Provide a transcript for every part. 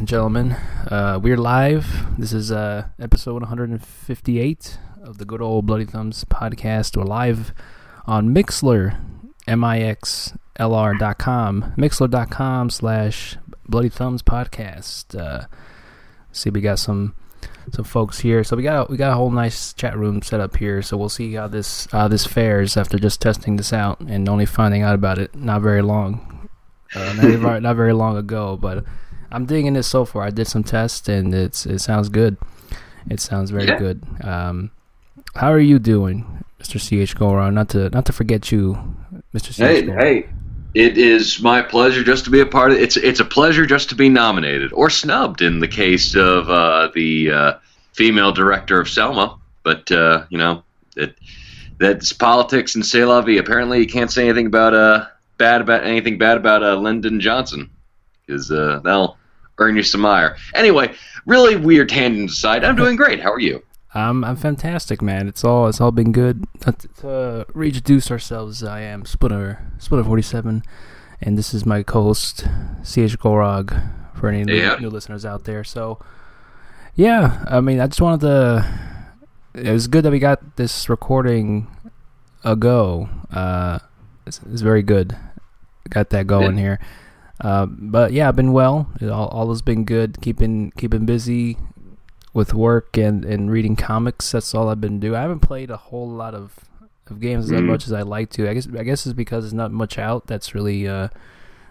And gentlemen, uh, we're live. This is uh, episode 158 of the Good Old Bloody Thumbs podcast. We're live on Mixlr, M-I-X-L-R.com, mixlr.com slash Bloody Thumbs podcast. Uh, see, we got some some folks here. So we got we got a whole nice chat room set up here. So we'll see how this how this fares after just testing this out and only finding out about it not very long, uh, not, not very long ago. But I'm digging this so far. I did some tests and it's it sounds good. It sounds very Yeah. good. Um, how are you doing, Mr. CH Goron? Not to not to forget you, Mr. CH. Hey, Goron. hey, it is my pleasure just to be a part of it. It's it's a pleasure just to be nominated or snubbed in the case of uh, the uh, female director of Selma. But uh, you know that that's politics and c'est la vie. Apparently, you can't say anything about uh bad about anything bad about uh, Lyndon Johnson because uh, that'll some ire. Anyway, really weird tangent aside, I'm doing great. How are you? I'm I'm fantastic, man. It's all it's all been good. Uh, To reintroduce ourselves, I am Splitter Splitter forty seven, and this is my co-host CH Gorog for any new, Yeah. new listeners out there. So, yeah, I mean, I just wanted to. It was good that we got this recording ago. Uh, it's, it's very good. Got that going here. Uh, but yeah, I've been well. It all, all has been good. Keeping keeping busy with work and, and reading comics. That's all I've been doing. I haven't played a whole lot of, of games as Mhm. much as I'd like to. I guess I guess it's because there's not much out that's really uh,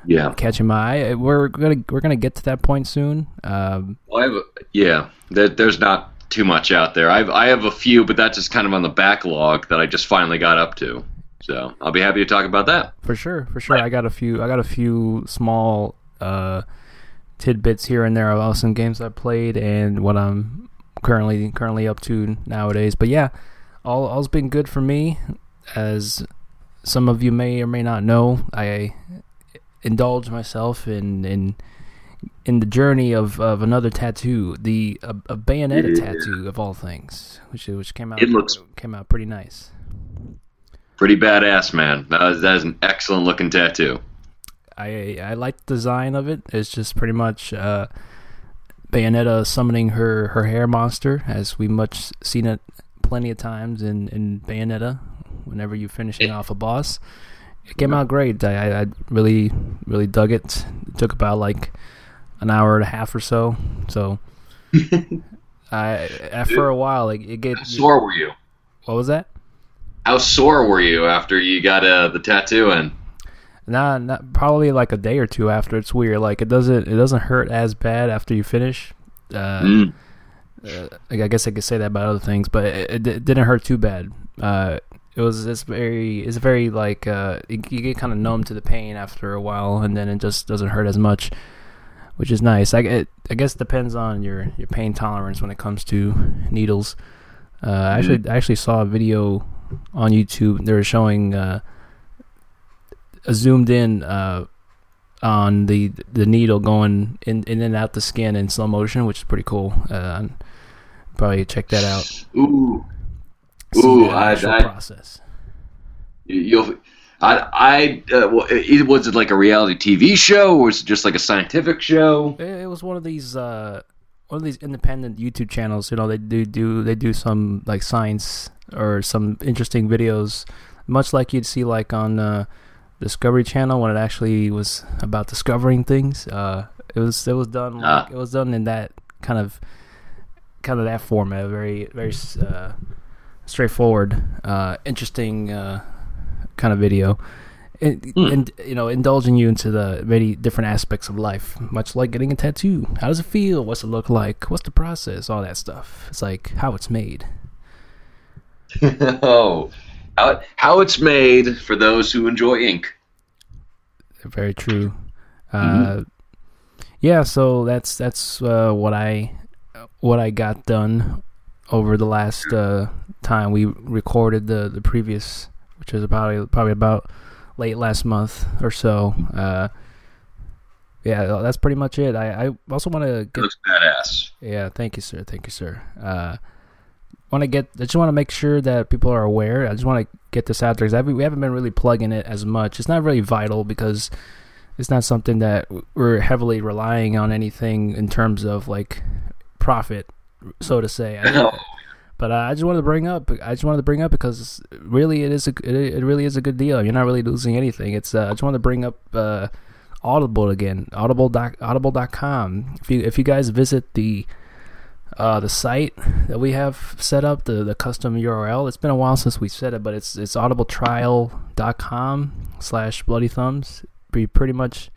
Yeah. catching my eye. We're gonna we're gonna get to that point soon. Um, Well, I have a, yeah, there, there's not too much out there. I've I have a few, but that's just kind of on the backlog that I just finally got up to. So I'll be happy to talk about that. for sure, for sure. Right. I got a few. I got a few small uh, tidbits here and there about some games I played and what I'm currently currently up to nowadays. But yeah, all all's been good for me. As some of you may or may not know, I indulge myself in in in the journey of, of another tattoo, the a, a Bayonetta Yeah. tattoo of all things, which which came out It looks- came out pretty nice. Pretty badass, man. That is, that is an excellent looking tattoo. I I like the design of it. It's just pretty much uh, Bayonetta summoning her, her hair monster, as we much seen it plenty of times in, in Bayonetta. Whenever you're finishing It- off a boss, it came out great. I, I, really really dug it. It took about like an hour and a half or so. So I after a while, like it get How sore were you? what was that? How sore were you after you got uh, the tattoo in? Not, not probably like a day or two after. It's weird. Like it doesn't it doesn't hurt as bad after you finish. Uh, Mm. uh, I guess I could say that about other things, but it, it, it didn't hurt too bad. Uh, it was it's very it's very like uh, you, you get kind of numb to the pain after a while, and then it just doesn't hurt as much, which is nice. I it, I guess it depends on your, your pain tolerance when it comes to needles. Uh, I actually I actually saw a video on YouTube. They were showing uh, a zoomed in uh, on the the needle going in, in and out the skin in slow motion, which is pretty cool. Uh, probably check that out. Ooh, See Ooh, I- I- process. You- you'll. I I uh, well, it, was it like a reality TV show or was it just like a scientific show? It, it was one of these uh, one of these independent YouTube channels. You know, they do do they do some like science or some interesting videos, much like you'd see like on uh, Discovery Channel when it actually was about discovering things. Uh, it was it was done like, Ah. it was done in that kind of kind of that format, very very uh, straightforward, uh, interesting uh, kind of video. And, Hmm. and you know, indulging you into the many different aspects of life, much like getting a tattoo. How does it feel? What's it look like? What's the process? All that stuff. It's like how it's made. oh, how, how it's made for those who enjoy ink. Very true. Uh, yeah, so that's that's uh, what I what I got done over the last uh, time we recorded the the previous, which was probably probably about late last month or so. Uh, yeah, that's pretty much it. I, I also want to get looks badass. Yeah, thank you, sir. Thank you, sir. Uh, want to get. I just want to make sure that people are aware. I just want to get this out there because we haven't been really plugging it as much. It's not really vital because it's not something that we're heavily relying on anything in terms of like profit, so to say. I, but uh, I just wanted to bring up. I just wanted to bring up because really, it is a it, it really is a good deal. You're not really losing anything. It's uh, I just wanted to bring up uh, Audible again. Audible audible.com. If you if you guys visit the uh, the site that we have set up, the, the custom URL. It's been a while since we said it, but it's it's audibletrial.com slash bloody thumbs. Pretty much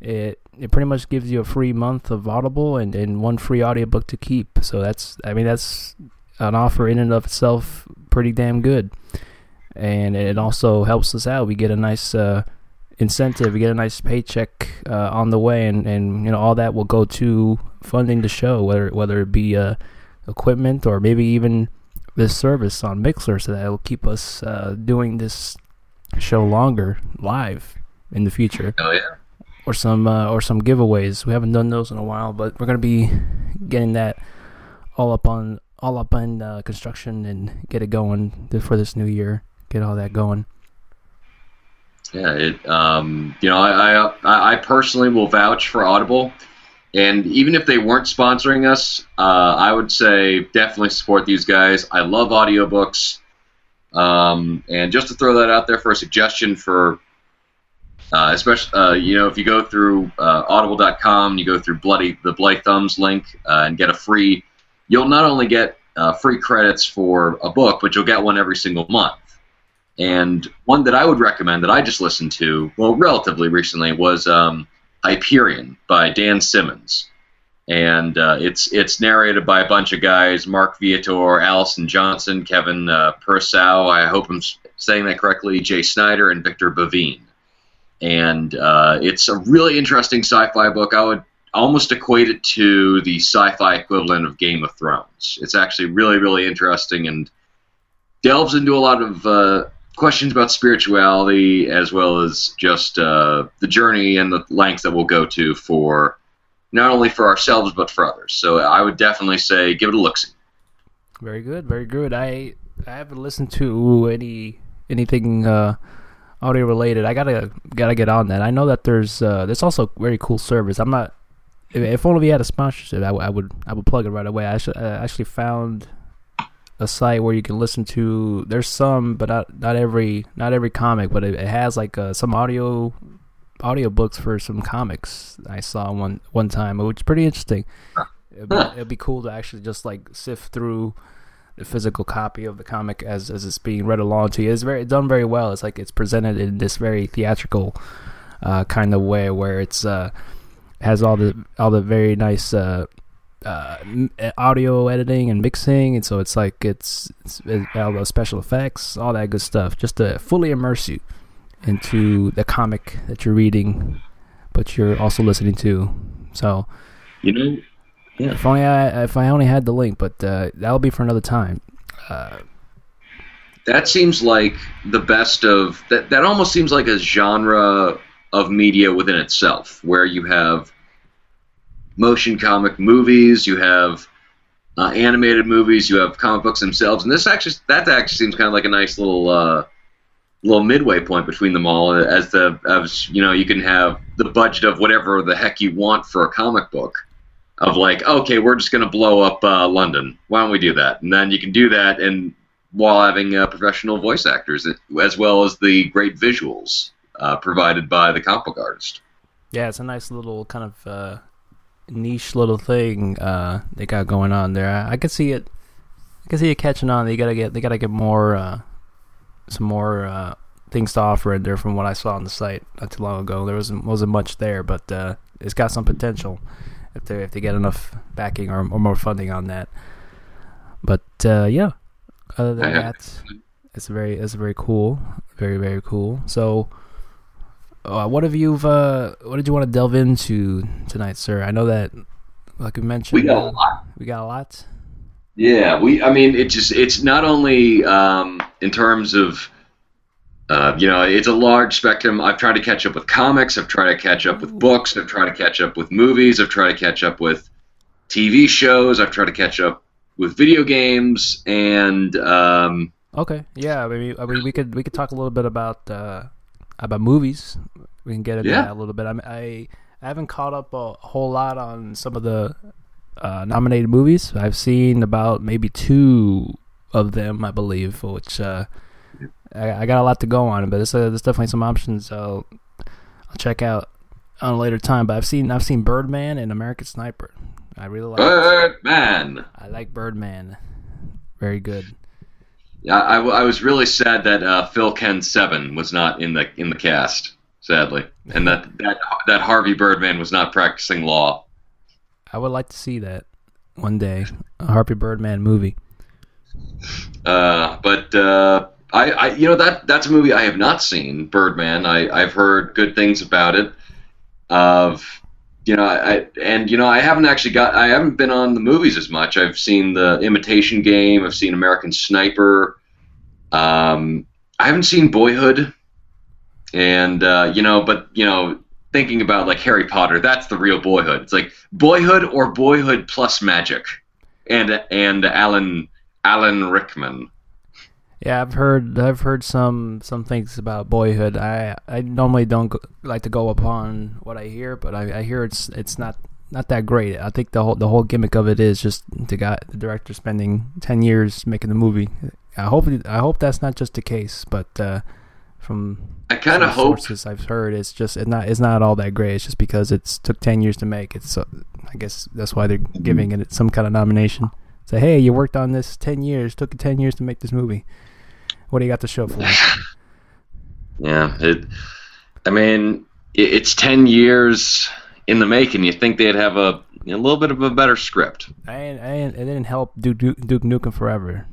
it it pretty much gives you a free month of Audible and, and one free audiobook to keep. So that's I mean that's an offer in and of itself pretty damn good. And it also helps us out. We get a nice uh, incentive. We get a nice paycheck uh, on the way, and, and you know all that will go to funding the show, whether whether it be uh, equipment or maybe even this service on Mixlr, so that will keep us uh, doing this show longer live in the future. Oh yeah. Or some uh, or some giveaways. We haven't done those in a while, but we're gonna be getting that all up on all up on uh, construction and get it going for this new year. Get all that going. Yeah, it. Um, you know, I, I I personally will vouch for Audible, and even if they weren't sponsoring us, uh, I would say definitely support these guys. I love audiobooks, um, and just to throw that out there for a suggestion for, uh, especially uh, you know, if you go through uh, Audible.com, you go through Bloody the Bloody Thumbs link uh, and get a free. You'll not only get uh, free credits for a book, but you'll get one every single month. And one that I would recommend that I just listened to, well, relatively recently, was um, Hyperion by Dan Simmons. And uh, it's it's narrated by a bunch of guys: Marc Vietor, Allyson Johnson, Kevin uh. I hope I'm saying that correctly. Jay Snyder and Victor Bevine. And uh, it's a really interesting sci-fi book. I would almost equate it to the sci-fi equivalent of Game of Thrones. It's actually really, really interesting and delves into a lot of uh, questions about spirituality as well as just uh, the journey and the lengths that we'll go to for not only for ourselves but for others. So I would definitely say give it a look. Very good, very good. I I haven't listened to any anything uh, audio related. I gotta gotta get on that. I know that there's uh, there's also very cool service. I'm not. If only we had a sponsorship, I, w- I would I would plug it right away. I actually, I actually found a site where you can listen to. There's some, but not not every not every comic, but it, it has like uh, some audio audio books for some comics. I saw one one time, which is pretty interesting. It'd be, it'd be cool to actually just like sift through the physical copy of the comic as as it's being read along to you. It's very done very well. It's like it's presented in this very theatrical uh, kind of way where it's uh, has all the all the very nice uh, uh, audio editing and mixing, and so it's like it's, it's, all those special effects, all that good stuff, just to fully immerse you into the comic that you're reading, but you're also listening to. So, you know, yeah. If only I if I only had the link, but uh, that'll be for another time. Uh, that seems like the best of that. That almost seems like a genre of media within itself, where you have motion comic movies, you have uh, animated movies, you have comic books themselves, and this actually that actually seems kind of like a nice little uh, little midway point between them all. As the as you know, you can have the budget of whatever the heck you want for a comic book. Of like, okay, we're just going to blow up uh, London. Why don't we do that? And then you can do that, and while having uh, professional voice actors, as well as the great visuals uh, provided by the comic book artist. Yeah, it's a nice little kind of uh, niche little thing uh, they got going on there. I, I could see it. I can see it catching on. They gotta get. They gotta get more. Uh, some more uh, things to offer in there from what I saw on the site not too long ago. There wasn't wasn't much there, but uh, it's got some potential if they if they get enough backing or, or more funding on that. But uh, yeah, other than that, it's very it's very cool, very very cool. So uh, what have you uh, what did you want to delve into tonight, sir? I know that, like we mentioned, we got a lot. We got a lot. Yeah, we. I mean, it just it's not only um, in terms of. Uh, you know, it's a large spectrum. I've tried to catch up with comics. I've tried to catch up with books. I've tried to catch up with movies. I've tried to catch up with TV shows. I've tried to catch up with video games. And um, okay, yeah, I mean, I mean, we could we could talk a little bit about uh, about movies. We can get into Yeah. that a little bit. I, mean, I I haven't caught up a whole lot on some of the uh, nominated movies. I've seen about maybe two of them, I believe, which uh, I, I got a lot to go on. But there's, uh, there's definitely some options I'll, I'll check out on a later time. But I've seen I've seen Birdman and American Sniper. I really like. Birdman. I like Birdman. Very good. Yeah, I, w- I was really sad that uh, Phil Ken Sebben was not in the in the cast. Sadly, and that that that Harvey Birdman was not practicing law. I would like to see that one day. A Harvey Birdman movie. Uh, but uh, I, I, you know that that's a movie I have not seen. Birdman. I I've heard good things about it. Of you know, I and you know I haven't actually got I haven't been on the movies as much. I've seen the Imitation Game. I've seen American Sniper. Um, I haven't seen Boyhood. And uh, you know, but you know, thinking about like Harry Potter, that's the real Boyhood. It's like Boyhood or Boyhood plus magic, and and Alan Alan Rickman. Yeah, I've heard I've heard some some things about Boyhood. I I normally don't go, like to go upon what I hear, but I, I hear it's it's not not that great. I think the whole the whole gimmick of it is just the guy the director spending ten years making the movie. I hope I hope that's not just the case, but uh, from I kind of hope. sources I've heard it's just it's not it's not all that great. It's just because it's took ten years to make. It's uh, I guess that's why they're giving it some kind of nomination. Say, hey, you worked on this ten years. Took ten years to make this movie. What do you got to show for it? Yeah, it. I mean, it, it's ten years in the making. You think they'd have a, a little bit of a better script? I, ain't- I, it didn't help Duke, Duke, Duke Nukem Forever.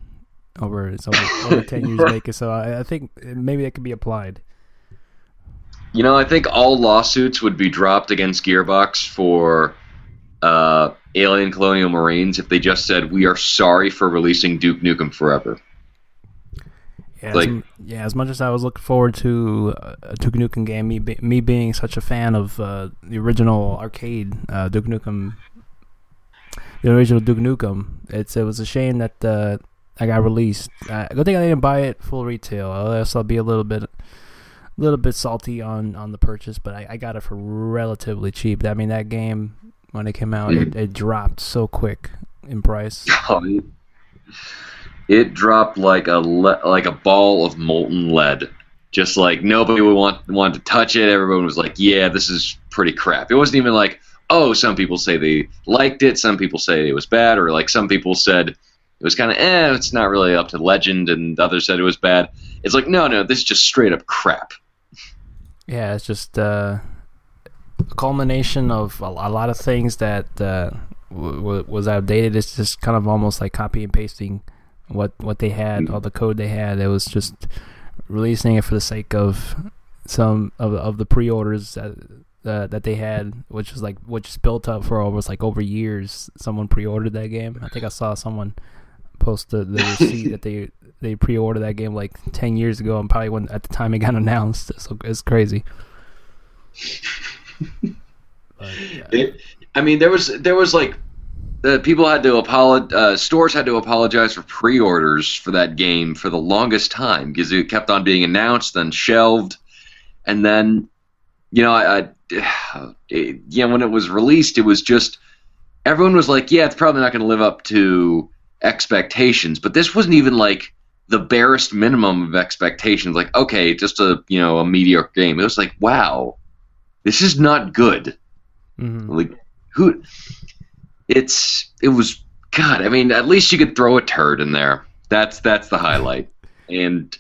Over it's over, over ten years making, so I, I think maybe that could be applied. You know, I think all lawsuits would be dropped against Gearbox for uh, Alien Colonial Marines if they just said we are sorry for releasing Duke Nukem Forever. Yeah, Like- as, yeah. As much as I was looking forward to uh, a Duke Nukem game, me be, me being such a fan of uh, the original arcade uh, Duke Nukem, the original Duke Nukem, it's it was a shame that uh, I got released. Uh, good thing I didn't buy it full retail. Else I'll be a little bit, a little bit salty on, on the purchase. But I, I got it for relatively cheap. I mean that game when it came out, it, it dropped so quick in price. It, dropped like a le- like a ball of molten lead. Just like nobody would want wanted to touch it. Everyone was like, "Yeah, this is pretty crap." It wasn't even like, "Oh, some people say they liked it, some people say it was bad," or like some people said it was kind of eh, it's not really up to legend, and others said it was bad. It's like, no, no, this is just straight up crap. Yeah, it's just uh, a culmination of a, lot of things that uh, w- was outdated. It's just kind of almost like copy and pasting what what they had, all the code they had. It was just releasing it for the sake of some of of the pre-orders that uh, that they had, which was like which built up for almost like over years. Someone pre-ordered that game. I think I saw someone post the, the receipt that they they pre-ordered that game like ten years ago, and probably when at the time it got announced. So it's crazy. But, yeah. It, I mean, there was there was like the people had to apologize. Uh, stores had to apologize for pre-orders for that game for the longest time because it kept on being announced, then shelved, and then you know, I, I it, yeah, when it was released, it was just everyone was like, yeah, it's probably not going to live up to expectations, but this wasn't even like the barest minimum of expectations. Like, okay, just a you know a mediocre game. It was like, wow, this is not good. Mhm. Like who? It's it was God. I mean, at least you could throw a turd in there. That's that's the highlight, and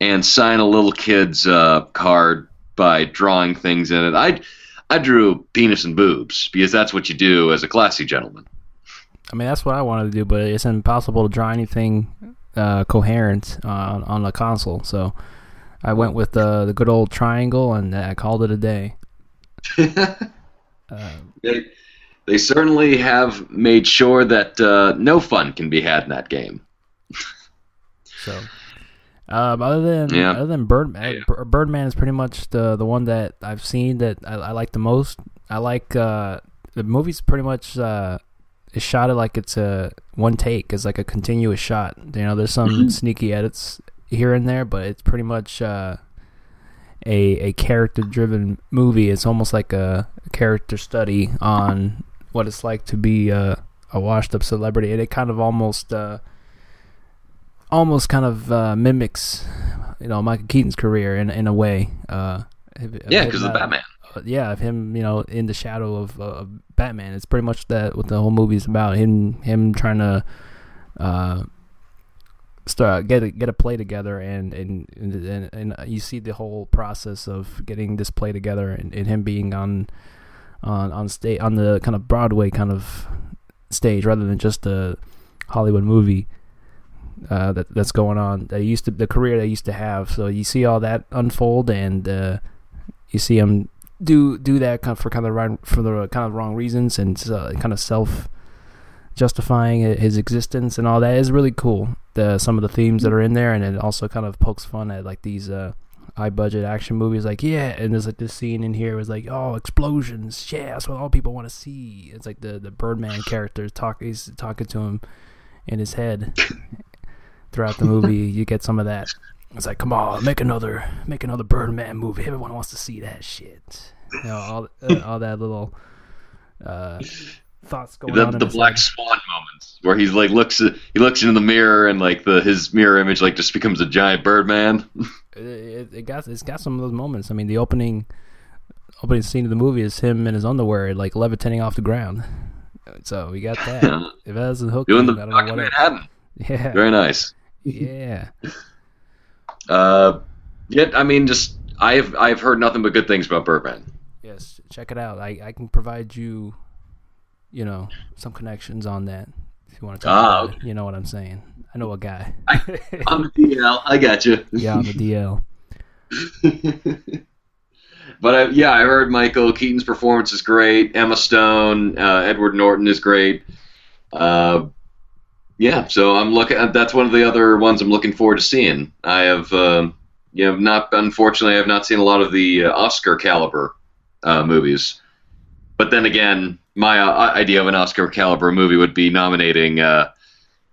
and sign a little kid's uh, card by drawing things in it. I I drew penis and boobs because that's what you do as a classy gentleman. I mean, that's what I wanted to do, but it's impossible to draw anything uh, coherent uh, on on the console. So I went with the the good old triangle, and I called it a day. Uh, they certainly have made sure that uh, no fun can be had in that game. so, um, other than Yeah. other than Birdman, Yeah. Birdman is pretty much the the one that I've seen that I, I like the most. I like uh, the movie's pretty much uh, is shot it like it's a one take. It's like a continuous shot. You know, there's some sneaky edits here and there, but it's pretty much uh, a a character driven movie. It's almost like a, a, character study on what it's like to be a, a washed up celebrity, and it kind of almost uh, almost kind of uh, mimics you know Michael Keaton's career in in a way. Uh, yeah, because of Batman. Uh, yeah, of him, you know, in the shadow of, uh, Batman. It's pretty much that what the whole movie is about. Him, him trying to uh, start get a, get a play together, and and, and and you see the whole process of getting this play together, and, and him being on on on stage on the kind of Broadway kind of stage rather than just a Hollywood movie. Uh, that that's going on. They used to the career they used to have. So you see all that unfold, and uh, you see him do do that kind of for kind of right, for the kind of wrong reasons and uh, kind of self justifying his existence and all that is really cool. The some of the themes that are in there, and it also kind of pokes fun at like these uh, high budget action movies. Like yeah, and there's like this scene in here was like oh explosions, yeah, that's what all people want to see. It's like the the Birdman character talk he's talking to him in his head throughout the movie. You get some of that. It's like, come on, make another, make another Birdman movie. Everyone wants to see that shit. You know, all, uh, all that little uh, thoughts going the, on. The Black head. Swan moments where he's like looks, he looks into the mirror and like the his mirror image like just becomes a giant Birdman. it, it, got it's got some of those moments. I mean, the opening opening scene of the movie is him in his underwear like levitating off the ground. So we got that. if that doesn't hook doing you, the fucking Manhattan. Yeah, very nice. Yeah. Uh, yet I mean, just I've I've heard nothing but good things about Birdman. Yes, check it out. I I can provide you, you know, some connections on that if you want to talk ah, about okay. it. You know what I'm saying? I know a guy. I, am the DL. I got you. Yeah, I'm the DL. but I, yeah, I heard Michael Keaton's performance is great. Emma Stone, uh, Edward Norton is great. Uh, yeah, so I'm looking. That's one of the other ones I'm looking forward to seeing. I have, uh, you know, not unfortunately, I have not seen a lot of the uh, Oscar caliber uh, movies. But then again, my uh, idea of an Oscar caliber movie would be nominating uh,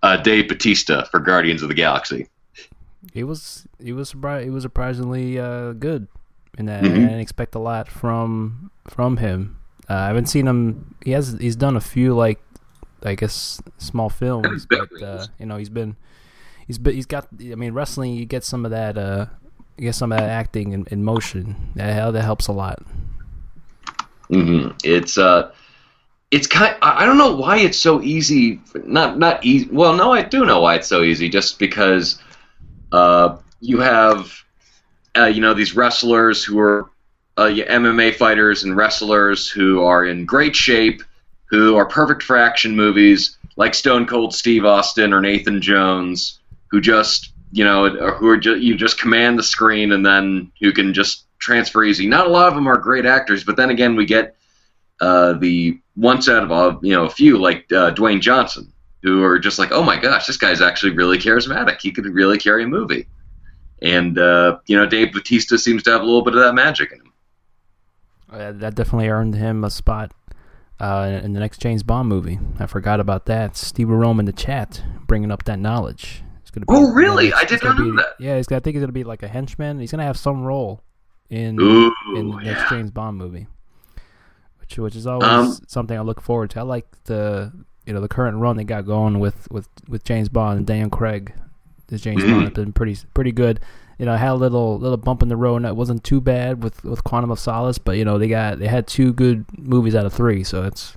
uh, Dave Bautista for Guardians of the Galaxy. He was he was surprised. He was surprisingly good in that. Mm-hmm. I didn't expect a lot from from him. I haven't seen him. He has he's done a few like I guess small films, but uh, you know he's been he's been, he's got I mean wrestling you get some of that uh you get some of that acting in, in motion that that helps a lot. Mm-hmm. It's uh it's kind I don't know why it's so easy not not easy well no I do know why it's so easy just because uh you have uh, you know these wrestlers who are uh, MMA fighters and wrestlers who are in great shape who are perfect for action movies, like Stone Cold Steve Austin or Nathan Jones, who just you know who are just, you just command the screen and then who can just transfer easy. Not a lot of them are great actors, but then again, we get uh, the once out of a you know a few like uh, Dwayne Johnson, who are just like, oh my gosh, this guy's actually really charismatic. He could really carry a movie. And uh, you know, Dave Bautista seems to have a little bit of that magic in him. Uh, that definitely earned him a spot uh, in the next James Bond movie. I forgot about that. Steve Rome in the chat bringing up that knowledge. It's gonna be, oh, really? I did not know that. Yeah, he's gonna, I think he's going to be like a henchman. He's going to have some role in Ooh, in the yeah. next James Bond movie, which which is always um, something I look forward to. I like the you know the current run they got going with with, with James Bond and Daniel Craig. This James mm-hmm. Bond has been pretty pretty good you know, had a little little bump in the road, and it wasn't too bad with with Quantum of Solace. But you know, they got they had two good movies out of three, so it's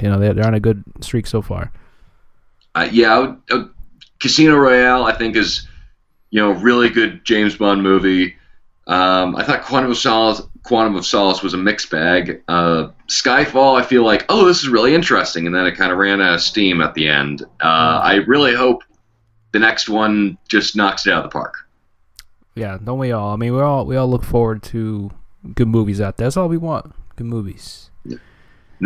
you know they're, they're on a good streak so far. Uh, yeah, uh, Casino Royale, I think is you know really good James Bond movie. Um, I thought Quantum of Solace Quantum of Solace was a mixed bag. Uh, Skyfall, I feel like, oh, this is really interesting, and then it kind of ran out of steam at the end. Uh, I really hope the next one just knocks it out of the park yeah, don't we all? I mean, we all we all look forward to good movies out there. That's all we want. Good movies. The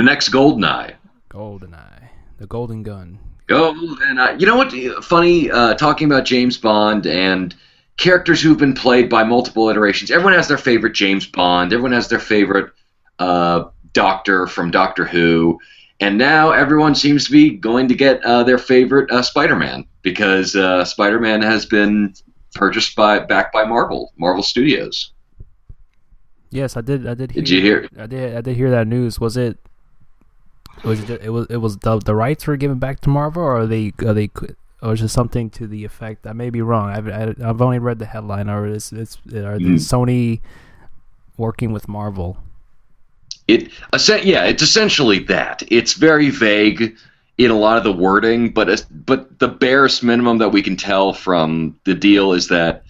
next Goldeneye. Goldeneye, the Golden Gun. Goldeneye. You know what? Funny uh, talking about James Bond and characters who've been played by multiple iterations. Everyone has their favorite James Bond. Everyone has their favorite uh, Doctor from Doctor Who. And now everyone seems to be going to get uh, their favorite uh, Spider-Man because uh, Spider-Man has been purchased by back by Marvel, Marvel Studios. Yes, I did. I did. Did you hear? I did. I did hear that news. Was it? Was it? It was. It was the the rights were given back to Marvel, or are they? Are they? Or is it something to the effect? I may be wrong. I've I, I've only read the headline. Or it's it's are Mm. Sony working with Marvel? It yeah, it's essentially that. It's very vague in a lot of the wording, but but the barest minimum that we can tell from the deal is that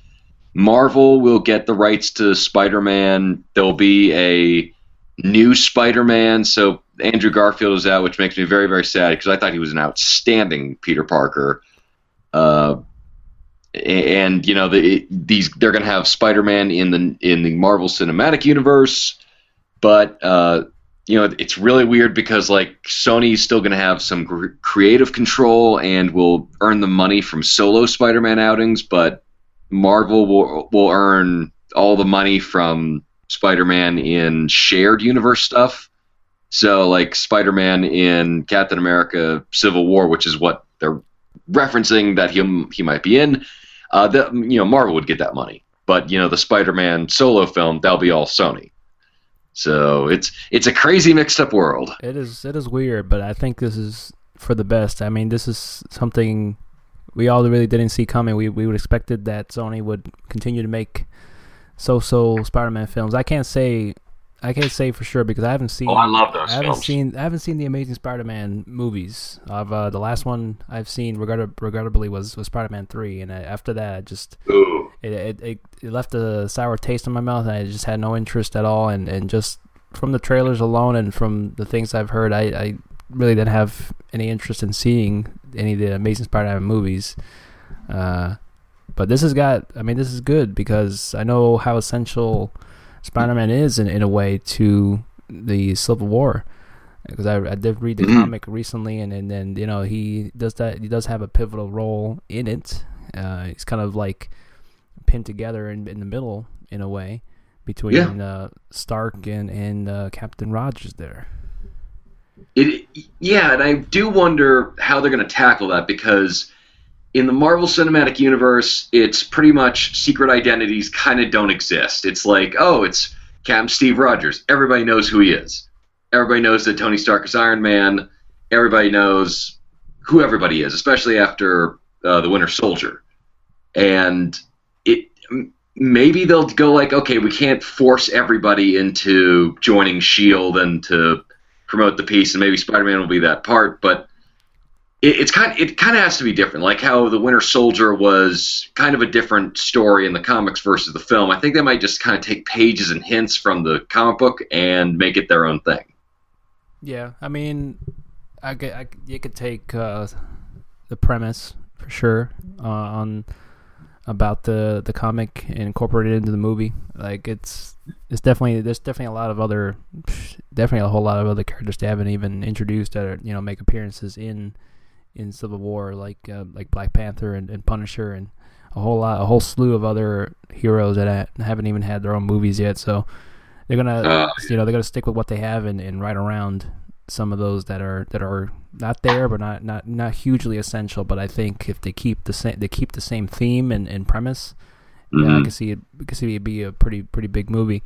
Marvel will get the rights to Spider-Man. There'll be a new Spider-Man. So Andrew Garfield is out, which makes me very very sad because I thought he was an outstanding Peter Parker. Uh, and you know the, these they're going to have Spider-Man in the in the Marvel Cinematic Universe but uh, you know it's really weird because like Sony's still going to have some creative control and will earn the money from solo Spider-Man outings, but Marvel will will earn all the money from Spider-Man in shared universe stuff. So like Spider-Man in Captain America: Civil War, which is what they're referencing that he he might be in. Uh, that you know Marvel would get that money, but you know the Spider-Man solo film that'll be all Sony. So it's it's a crazy mixed up world. It is. It is weird, but I think this is for the best. I mean, this is something we all really didn't see coming. We we would expected that Sony would continue to make so-so Spider-Man films. I can't say. I can't say for sure because I haven't seen. Oh, I love those I haven't films. seen. I haven't seen the Amazing Spider-Man movies. I've uh, the last one I've seen, regrettab- regrettably, was was Spider-Man three, and I, after that, I just Ooh. it, it, it, it left a sour taste in my mouth and I just had no interest at all and, and just from the trailers alone and from the things I've heard I, I really didn't have any interest in seeing any of the Amazing Spider-Man movies uh, but this has got I mean this is good because I know how essential Spider-Man is in, in a way to the Civil War because I, I did read the Mhm. comic recently and, and then you know he does that he does have a pivotal role in it uh, he's kind of like pinned together in, in the middle in a way between Yeah. uh, Stark and and uh, Captain Rogers there. It yeah, and I do wonder how they're going to tackle that because in the Marvel Cinematic Universe, it's pretty much secret identities kind of don't exist. It's like, oh, it's Captain Steve Rogers. Everybody knows who he is. Everybody knows that Tony Stark is Iron Man. Everybody knows who everybody is, especially after uh, the Winter Soldier. And it maybe they'll go like, okay, we can't force everybody into joining Shield and to promote the peace, and maybe Spider-Man will be that part. But it, it's kind it kind of has to be different, like how the Winter Soldier was kind of a different story in the comics versus the film. I think they might just kind of take pages and hints from the comic book and make it their own thing. Yeah, I mean, I, I, you could take uh, the premise for sure uh, on about the the comic and incorporate it into the movie. Like it's it's definitely there's definitely a lot of other definitely a whole lot of other characters they haven't even introduced that are, you know make appearances in in Civil War like uh, like Black Panther and, and Punisher and a whole lot a whole slew of other heroes that haven't even had their own movies yet. So they're gonna Uh, you know they're gonna stick with what they have and, and right around some of those that are that are not there but not not not hugely essential. But I think if they keep the same they keep the same theme and, and premise, yeah, I Mhm. can see it. I can see it be a pretty pretty big movie.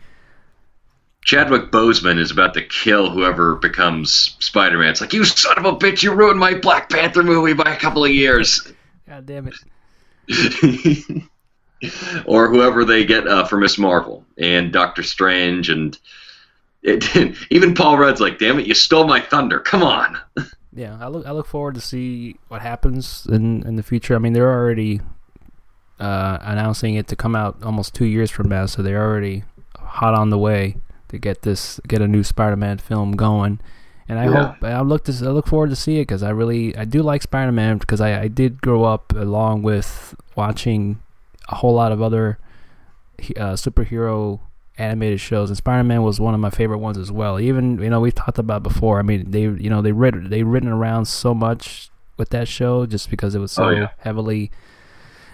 Chadwick Boseman is about to kill whoever becomes Spider-Man. It's like you son of a bitch, you ruined my Black Panther movie by a couple of years. God damn it! or whoever they get uh, for Miss Marvel and Doctor Strange and it, even Paul Rudd's like, damn it, you stole my thunder. Come on. Yeah, I look I look forward to see what happens in in the future. I mean, they're already uh, announcing it to come out almost two years from now, so they're already hot on the way to get this get a new Spider-Man film going. And I Yeah. hope I look to I look forward to see it because I really I do like Spider-Man because I, I did grow up along with watching a whole lot of other uh, superhero animated shows, and Spider-Man was one of my favorite ones as well. Even you know we've talked about before. I mean they you know they writ they written around so much with that show just because it was so Oh, yeah. heavily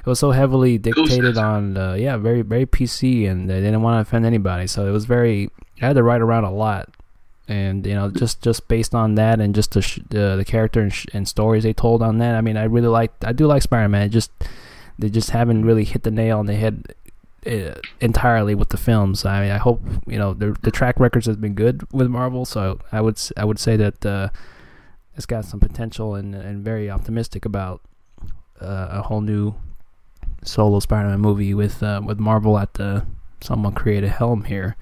it was so heavily dictated on uh, yeah very very PC and they didn't want to offend anybody so it was very I had to write around a lot and you know just just based on that and just the sh- uh, the character and, sh- and stories they told on that I mean I really like I do like Spider-Man just they just haven't really hit the nail on the head uh, entirely with the films. I mean, I hope you know the the track records has been good with Marvel, so I would I would say that uh, it's got some potential and and very optimistic about uh, a whole new solo Spider-Man movie with uh, with Marvel at the somewhat creative helm here.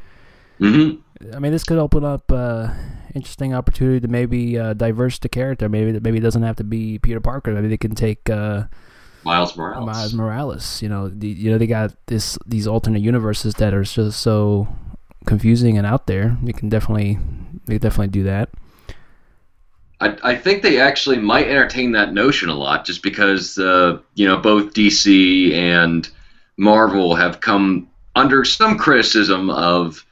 Mm-hmm. I mean, this could open up uh, interesting opportunity to maybe uh, diverse the character. Maybe maybe it doesn't have to be Peter Parker. Maybe they can take uh, Miles Morales. Miles Morales. You know, the, you know they got this these alternate universes that are just so confusing and out there. You can definitely they definitely do that. I, I think they actually might entertain that notion a lot, just because uh, you know both DC and Marvel have come under some criticism of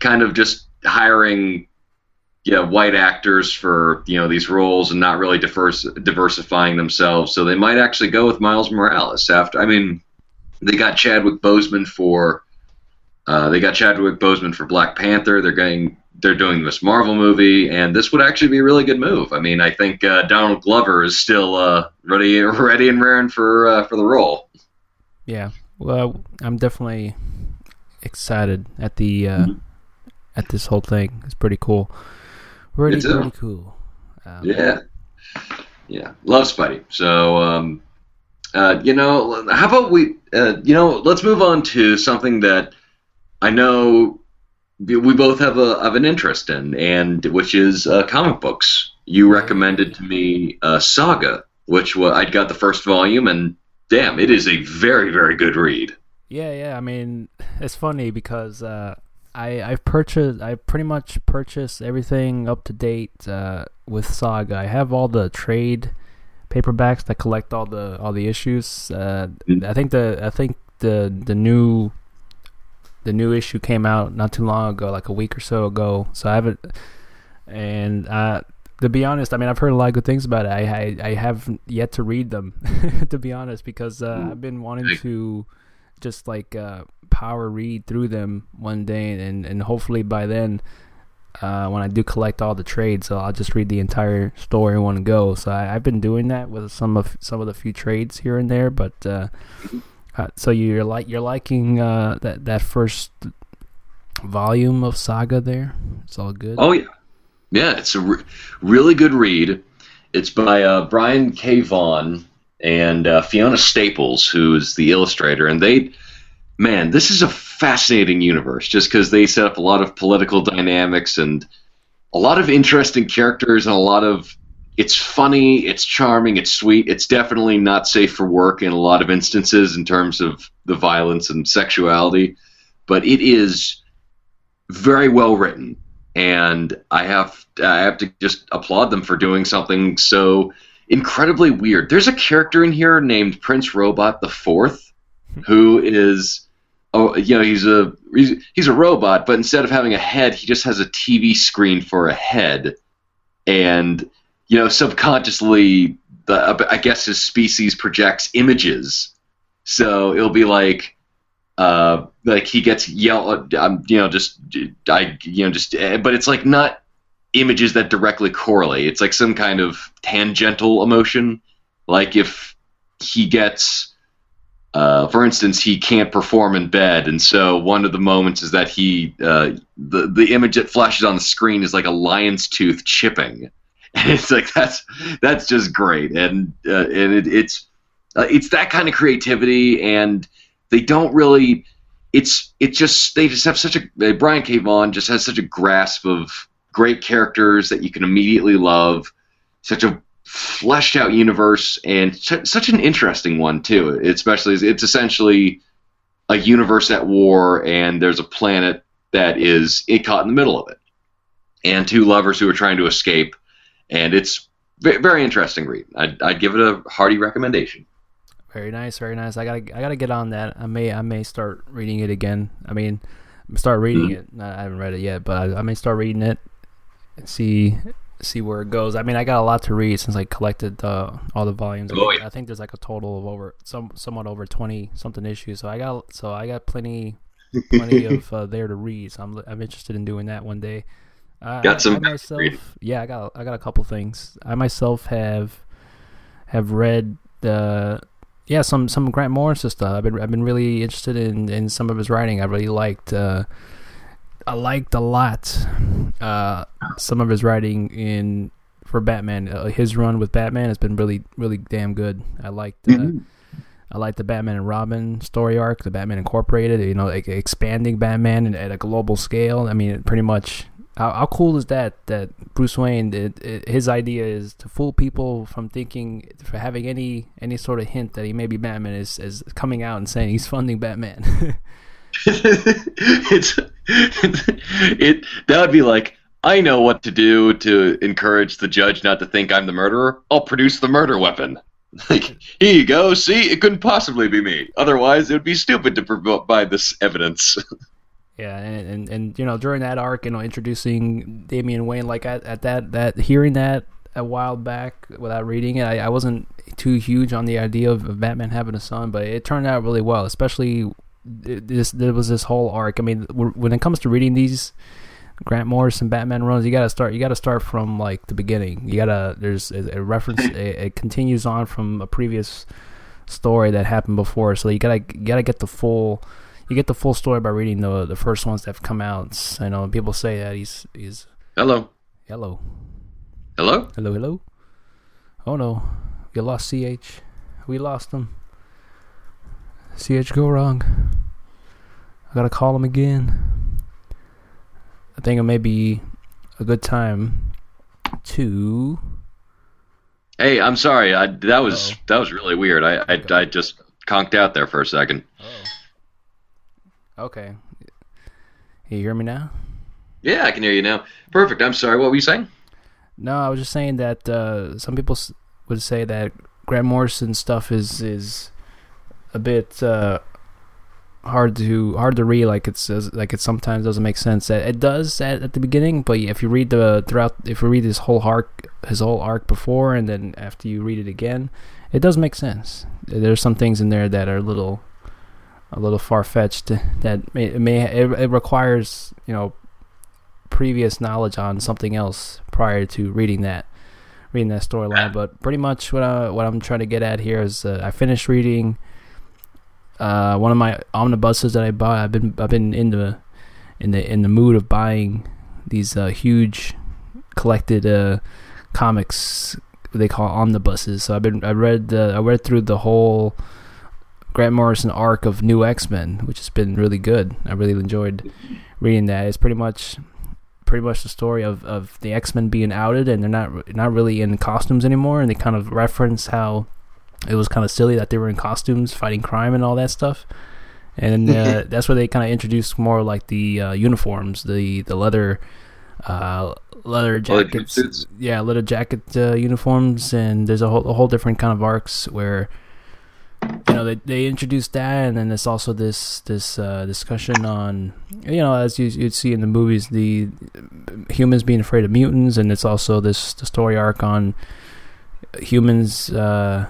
kind of just hiring you know, white actors for you know these roles and not really diverse, diversifying themselves. So they might actually go with Miles Morales after. I mean, they got Chadwick Boseman for uh, they got Chadwick Boseman for Black Panther. They're going they're doing this Marvel movie, and this would actually be a really good move. I mean, I think uh, Donald Glover is still uh, ready ready and raring for uh, for the role. Yeah, well, I'm definitely excited at the uh, mm-hmm. At this whole thing. It's pretty cool. Pretty pretty cool. Um, yeah, yeah, love Spidey. So, um, uh, you know, how about we, uh, you know, let's move on to something that I know we both have a have an interest in, and which is uh, comic books. You recommended to me uh, Saga, which well, I got the first volume, and damn, it is a very very good read. Yeah, yeah. I mean, it's funny because uh, I I've purchased I pretty much purchased everything up to date uh, with Saga. I have all the trade paperbacks that collect all the all the issues. Uh, mm-hmm. I think the I think the the new the new issue came out not too long ago, like a week or so ago. So I haven't. And uh, to be honest, I mean I've heard a lot of good things about it. I I, I have yet to read them, to be honest, because uh, mm-hmm. I've been wanting to just like uh, power read through them one day, and and hopefully by then, uh, when I do collect all the trades, so I'll just read the entire story in one go. So I, have been doing that with some of some of the few trades here and there, but uh, uh, so you're like you're liking uh, that that first volume of Saga there. It's all good. Oh yeah, yeah. It's a re- really good read. It's by uh, Brian K. Vaughan and uh, Fiona Staples, who is the illustrator, and they man, this is a fascinating universe just because they set up a lot of political dynamics and a lot of interesting characters and a lot of it's funny, it's charming, it's sweet. It's definitely not safe for work in a lot of instances in terms of the violence and sexuality, but it is very well written, and I have I have to just applaud them for doing something so incredibly weird. There's a character in here named Prince Robot the Fourth, who is oh, you know, he's a he's, he's a robot, but instead of having a head, he just has a TV screen for a head, and you know, subconsciously, the I guess his species projects images, so it'll be like. Uh, like he gets yelled, um, you know, just I, you know, just, but it's like not images that directly correlate. It's like some kind of tangential emotion. Like if he gets uh, for instance, he can't perform in bed, and so one of the moments is that he uh, the the image that flashes on the screen is like a lion's tooth chipping, and it's like that's that's just great, and uh, and it, it's uh, it's that kind of creativity, and they don't really. It's it's just they just have such a Brian K. Vaughan just has such a grasp of great characters that you can immediately love, such a fleshed out universe and ch- such an interesting one too. Especially it's essentially a universe at war, and there's a planet that is it caught in the middle of it, and two lovers who are trying to escape, and it's very interesting read. I'd, I'd give it a hearty recommendation. Very nice, very nice. I gotta I gotta get on that. I may I may start reading it again. I mean, start reading mm-hmm. it. I haven't read it yet, but I, I may start reading it and see see where it goes. I mean, I got a lot to read since I collected uh, all the volumes. I, oh, think, yeah. I think there's like a total of over some somewhat over twenty something issues. So I got so I got plenty plenty of uh, there to read. So I'm I'm interested in doing that one day. Uh, got some I myself, yeah, I got I got a couple things. I myself have have read the yeah, some some Grant Morrison stuff. I've been I've been really interested in in some of his writing. I really liked. Uh, I liked a lot uh, some of his writing in for Batman. Uh, his run with Batman has been really really damn good. I liked. Uh, mm-hmm. I like the Batman and Robin story arc, the Batman Incorporated. You know, like expanding Batman at a global scale. I mean, pretty much how, how cool is that? That Bruce Wayne, it, it, his idea is to fool people from thinking, for having any any sort of hint that he may be Batman, is is coming out and saying he's funding Batman. it's, it that would be like I know what to do to encourage the judge not to think I'm the murderer. I'll produce the murder weapon. Like here you go. See, it couldn't possibly be me. Otherwise, it would be stupid to provide this evidence. Yeah, and, and, and you know during that arc, you know, introducing Damian Wayne, like at, at that that hearing that a while back without reading it, I, I wasn't too huge on the idea of, of Batman having a son, but it turned out really well. Especially this there was this whole arc. I mean, when it comes to reading these Grant Morrison Batman runs, you gotta start. You gotta start from like the beginning. You gotta there's a, a reference. Mm-hmm. it, it continues on from a previous story that happened before, so you gotta you gotta get the full you get the full story by reading the the first ones that have come out. I know people say that he's he's hello, hello, hello, hello, hello. Oh no, you lost CH. We lost him. CH go wrong. I gotta call him again. I think it may be a good time to. Hey, I'm sorry. I, that was Uh-oh. that was really weird. I I, I just conked out there for a second. Oh. Okay. You hear me now? Yeah, I can hear you now. Perfect. I'm sorry. What were you saying? No, I was just saying that uh, some people would say that Grant Morrison stuff is is a bit uh, hard to hard to read. Like it's like it sometimes doesn't make sense. It does at, at the beginning, but if you read the throughout, if you read his whole arc, his whole arc before, and then after you read it again, it does make sense. There's some things in there that are a little a little far fetched. That may, it may it, it requires you know previous knowledge on something else prior to reading that reading that storyline. But pretty much what I what I'm trying to get at here is uh, I finished reading uh, one of my omnibuses that I bought. I've been I've been in the in the in the mood of buying these uh, huge collected uh, comics they call omnibuses. So I've been I read I read through the whole Grant Morrison arc of New X Men, which has been really good. I really enjoyed reading that. It's pretty much pretty much the story of, of the X Men being outed and they're not not really in costumes anymore, and they kind of reference how it was kind of silly that they were in costumes fighting crime and all that stuff. And uh, that's where they kind of introduced more like the uh, uniforms, the the leather uh, leather jackets, yeah, leather jacket uh, uniforms, and there's a whole a whole different kind of arcs where you know they they introduced that, and then there's also this this uh, discussion on you know as you, you'd see in the movies the humans being afraid of mutants, and it's also this the story arc on humans uh,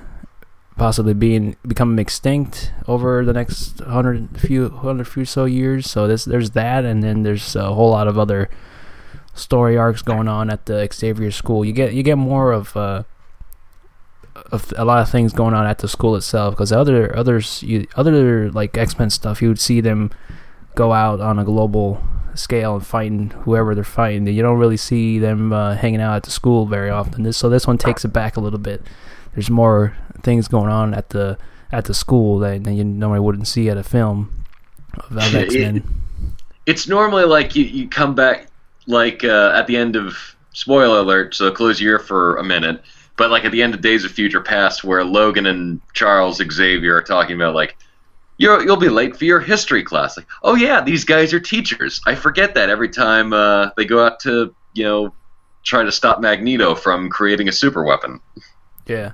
possibly being becoming extinct over the next hundred few hundred few so years. So there's there's that, and then there's a whole lot of other story arcs going on at the Xavier School. You get you get more of uh, of a lot of things going on at the school itself because other others you, other like X Men stuff you would see them go out on a global scale and fighting whoever they're fighting. You don't really see them uh, hanging out at the school very often. This, so this one takes it back a little bit. There's more things going on at the at the school that, that you normally wouldn't see at a film of, X Men. It, it's normally like you, you come back like uh, at the end of spoiler alert, so close your ear for a minute but like at the end of Days of Future Past, where Logan and Charles Xavier are talking about like you'll you'll be late for your history class. Like, oh yeah, these guys are teachers. I forget that every time uh, they go out to you know try to stop Magneto from creating a super weapon. Yeah,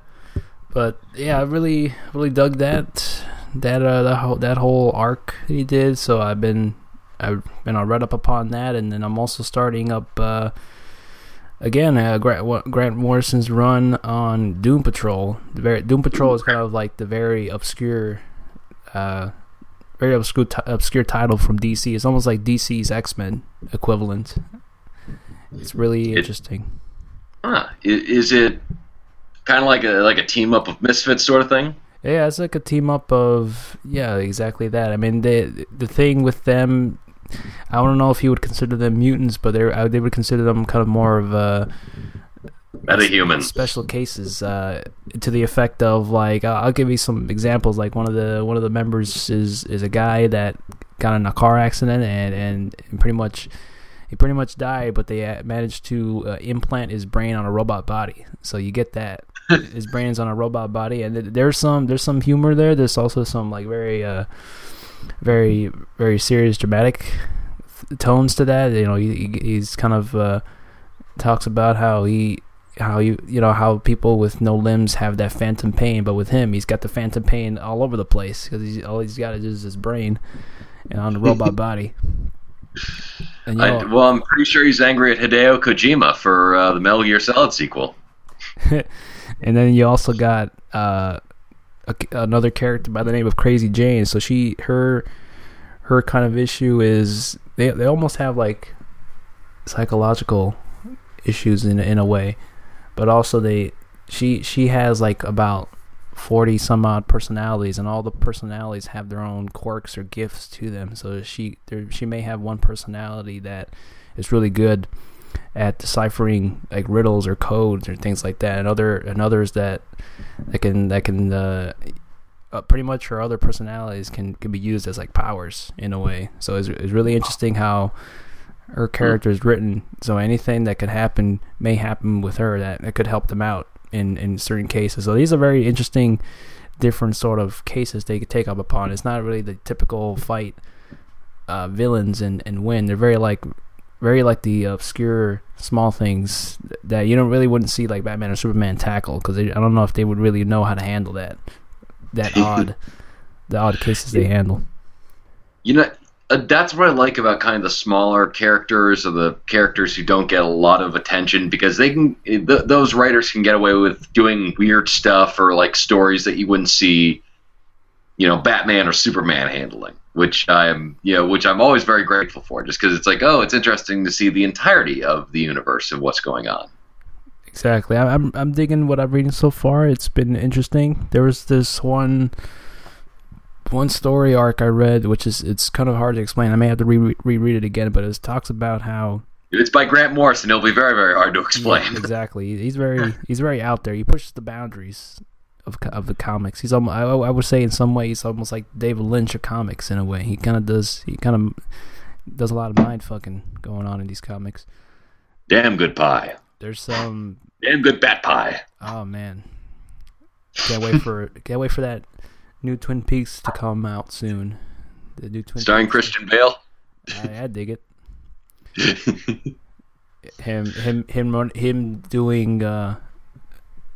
but yeah, I really really dug that that uh, that whole that whole arc he did. So I've been I've been all read up upon that, and then I'm also starting up. Uh, again, uh, Grant, Grant Morrison's run on Doom Patrol. The very, Doom Patrol is kind of like the very obscure, uh, very obscure, t- obscure title from DC. It's almost like DC's X Men equivalent. It's really it, interesting. Huh. Is it kind of like a like a team up of misfits sort of thing? Yeah, it's like a team up of yeah, exactly that. I mean, the the thing with them, I don't know if you would consider them mutants, but they they would consider them kind of more of a metahuman special cases uh, to the effect of like I'll give you some examples. Like one of the one of the members is is a guy that got in a car accident and and pretty much he pretty much died, but they uh, managed to uh, implant his brain on a robot body. So you get that his brain's on a robot body, and there's some there's some humor there. There's also some like very uh, very very serious dramatic tones to that. You know, he, he's kind of uh, talks about how he how you you know how people with no limbs have that phantom pain, but with him, he's got the phantom pain all over the place because he's all he's got is his brain and on the robot body. And, I, know, well, I'm pretty sure he's angry at Hideo Kojima for uh, the Metal Gear Solid sequel. and then you also got uh, a, another character by the name of Crazy Jane. So she her her kind of issue is they they almost have like psychological issues in in a way, but also they she she has like about 40 some odd personalities and all the personalities have their own quirks or gifts to them so she there, she may have one personality that is really good at deciphering like riddles or codes or things like that and other and others that that can that can uh, uh, pretty much her other personalities can can be used as like powers in a way so it's, it's really interesting how her character is written so anything that could happen may happen with her that, that could help them out in in certain cases. So these are very interesting, different sort of cases they could take up upon. It's not really the typical fight uh, villains and and win. They're very like very like the obscure small things that you don't really wouldn't see like Batman or Superman tackle because I don't know if they would really know how to handle that that odd the odd cases they handle. You know, uh, that's what I like about kind of the smaller characters or the characters who don't get a lot of attention because they can th- those writers can get away with doing weird stuff or like stories that you wouldn't see you know Batman or Superman handling which I'm you know which I'm always very grateful for just because it's like oh it's interesting to see the entirety of the universe and what's going on exactly I'm I'm digging what I'm reading so far it's been interesting there was this one one story arc I read, which is it's kind of hard to explain. I may have to re- reread it again, but it talks about how it's by Grant Morrison. It'll be very very hard to explain. Yeah, exactly. He's very he's very out there. He pushes the boundaries of of the comics. He's almost I, I would say in some ways almost like David Lynch of comics in a way. He kind of does he kind of does a lot of mind fucking going on in these comics. Damn good pie. There's some damn good bat pie. Oh man. Can't wait for can't wait for that new Twin Peaks to come out soon. The new Twin starring Peaks. Christian Bale. I, I dig it. him, him, him, him doing, uh,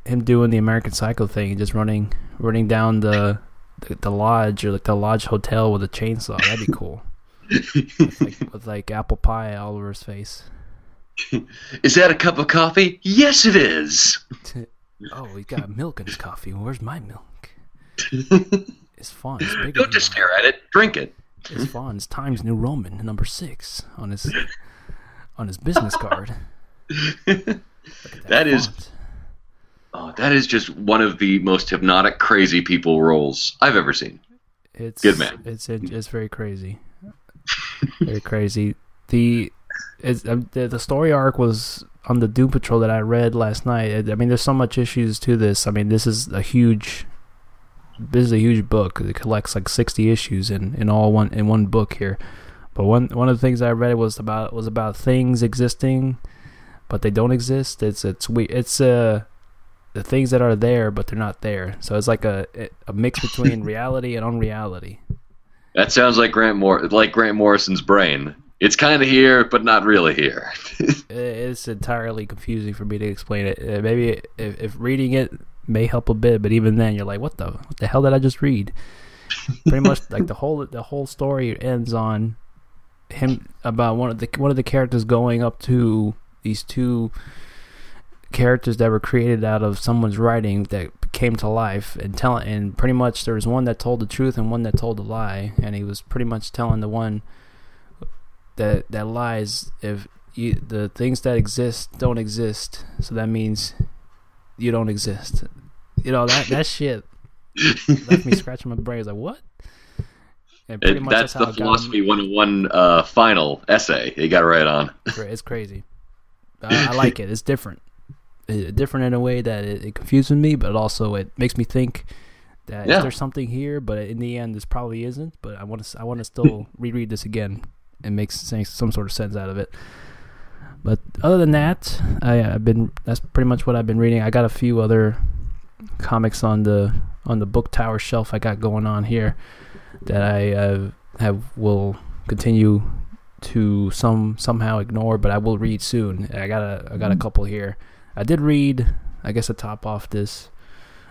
him doing the American Psycho thing, and just running, running down the, the, the lodge or like the lodge hotel with a chainsaw. That'd be cool. with, like, with like apple pie all over his face. Is that a cup of coffee? Yes, it is. oh, he's got milk in his coffee. Where's my milk? it's fun. It's big Don't just stare at it. Drink it. It's fun. It's Times New Roman number six on his on his business card. that, that is. Oh, that is just one of the most hypnotic, crazy people roles I've ever seen. It's good man. It's it's very crazy, very crazy. The it's, um, the the story arc was on the Doom Patrol that I read last night. I mean, there's so much issues to this. I mean, this is a huge this is a huge book. It collects like sixty issues in, in all one in one book here. But one one of the things I read was about was about things existing, but they don't exist. It's it's we it's uh the things that are there, but they're not there. So it's like a a mix between reality and unreality. That sounds like Grant Mor like Grant Morrison's brain. It's kind of here, but not really here. it's entirely confusing for me to explain it. Uh, maybe if, if reading it may help a bit, but even then, you're like, what the what the hell did I just read? Pretty much like the whole the whole story ends on him about one of the one of the characters going up to these two characters that were created out of someone's writing that came to life and telling and pretty much there was one that told the truth and one that told the lie and he was pretty much telling the one that that lies if you, the things that exist don't exist so that means you don't exist. You know that that shit left me scratching my brain. I was like, what? And pretty much that's, that's the philosophy 101 uh, final essay. You got right on. It's crazy. I, I like it. It's different. Different in a way that it, it, confuses me, but also it makes me think that yeah. there's something here, but in the end, this probably isn't. But I want to I want to still reread this again and make some sort of sense out of it. But other than that, I, have been that's pretty much what I've been reading. I got a few other comics on the on the book tower shelf I got going on here that I uh, have will continue to some somehow ignore, but I will read soon. I got a I got a mm-hmm. couple here. I did read, I guess to top off this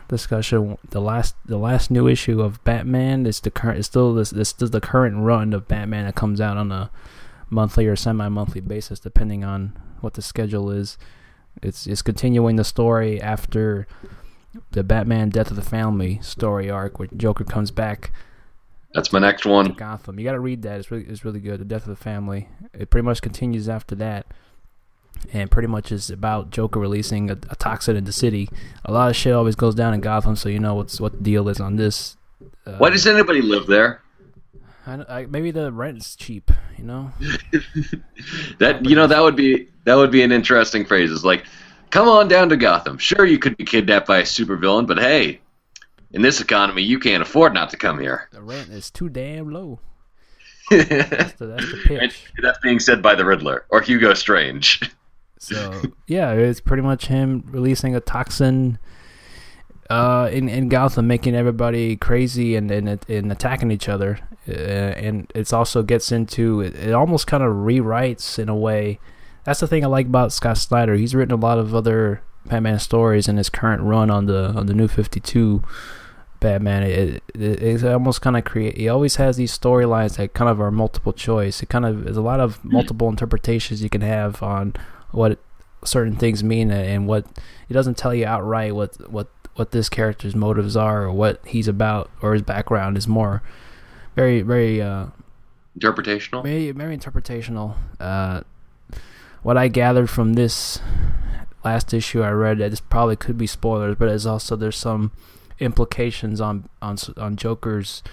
discussion, the last the last new issue of Batman is the current. It's still this this is the current run of Batman that comes out on a monthly or semi-monthly basis, depending on what the schedule is. It's it's continuing the story after the Batman Death of the Family story arc, where Joker comes back. That's my next one. Gotham. You got to read that. It's really it's really good. The Death of the Family. It pretty much continues after that, and pretty much is about Joker releasing a, a toxin in the city. A lot of shit always goes down in Gotham, so you know what's what the deal is on this. Uh, Why does anybody live there? I, I, maybe the rent's cheap, you know. that you know that would be that would be an interesting phrase. It's like, come on down to Gotham. Sure, you could be kidnapped by a supervillain, but hey, in this economy, you can't afford not to come here. The rent is too damn low. that's, the, that's the pitch. And that's being said by the Riddler or Hugo Strange. So yeah, it's pretty much him releasing a toxin uh, in in Gotham, making everybody crazy and and, and attacking each other. Uh, and it also gets into it, it almost kind of rewrites in a way. That's the thing I like about Scott Snyder. He's written a lot of other Batman stories in his current run on the on the New Fifty Two. Batman, it, it, it almost kind of create. He always has these storylines that kind of are multiple choice. It kind of is a lot of multiple interpretations you can have on what certain things mean and what it doesn't tell you outright what what what this character's motives are or what he's about or his background is more very very uh, interpretational. Very very interpretational. Uh, what I gathered from this last issue I read, this probably could be spoilers, but it's also there's some implications on on on Joker's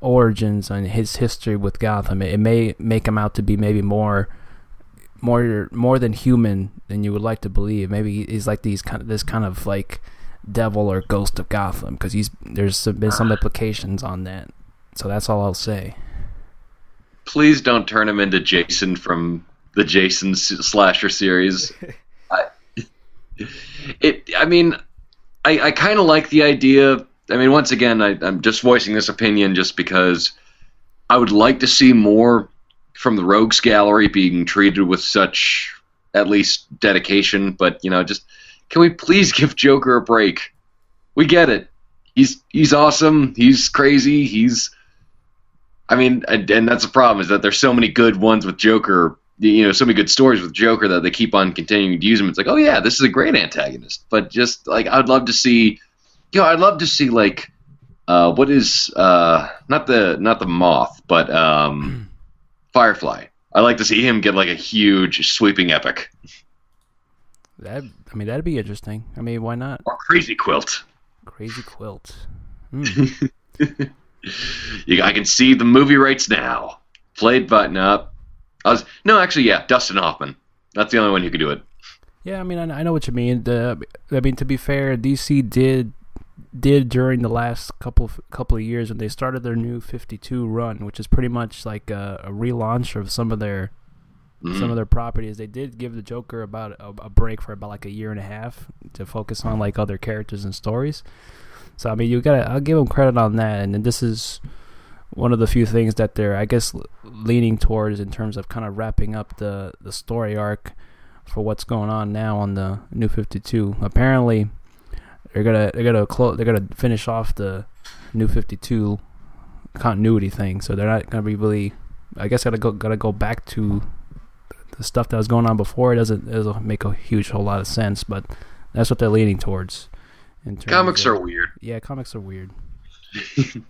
origins and his history with Gotham. It, it may make him out to be maybe more more more than human than you would like to believe. Maybe he's like these kind of this kind of like devil or ghost of Gotham because he's there's some, been some implications on that. So that's all I'll say. Please don't turn him into Jason from the Jason slasher series. I, it. I mean, I, I kind of like the idea. I mean, once again, I, I'm just voicing this opinion just because I would like to see more from the Rogues Gallery being treated with such at least dedication. But you know, just can we please give Joker a break? We get it. He's he's awesome. He's crazy. He's I mean, and, and that's the problem is that there's so many good ones with Joker. You know, so many good stories with Joker that they keep on continuing to use him. It's like, oh yeah, this is a great antagonist. But just like I'd love to see, you know, I'd love to see like, uh, what is uh, not the not the moth, but um, Firefly. I like to see him get like a huge sweeping epic. That I mean, that'd be interesting. I mean, why not? Or Crazy Quilt. Crazy Quilt. Mm. you, I can see the movie rights now. Played button up. I was no, actually, yeah, Dustin Hoffman. That's the only one who could do it. Yeah, I mean, I, I know what you mean. The, I mean, to be fair, DC did did during the last couple of, couple of years when they started their new 52 run, which is pretty much like a, a relaunch of some of their mm-hmm. some of their properties. They did give the Joker about a, a, break for about like a year and a half to focus on like other characters and stories. So I mean, you gotta I'll give them credit on that, and this is one of the few things that they're I guess leaning towards in terms of kind of wrapping up the the story arc for what's going on now on the New 52. Apparently, they're gonna they're gonna close they're gonna finish off the New 52 continuity thing, so they're not gonna be really. I guess gotta go gotta go back to the stuff that was going on before. It doesn't it doesn't make a huge whole lot of sense, but that's what they're leaning towards. comics of, are weird. Yeah, comics are weird.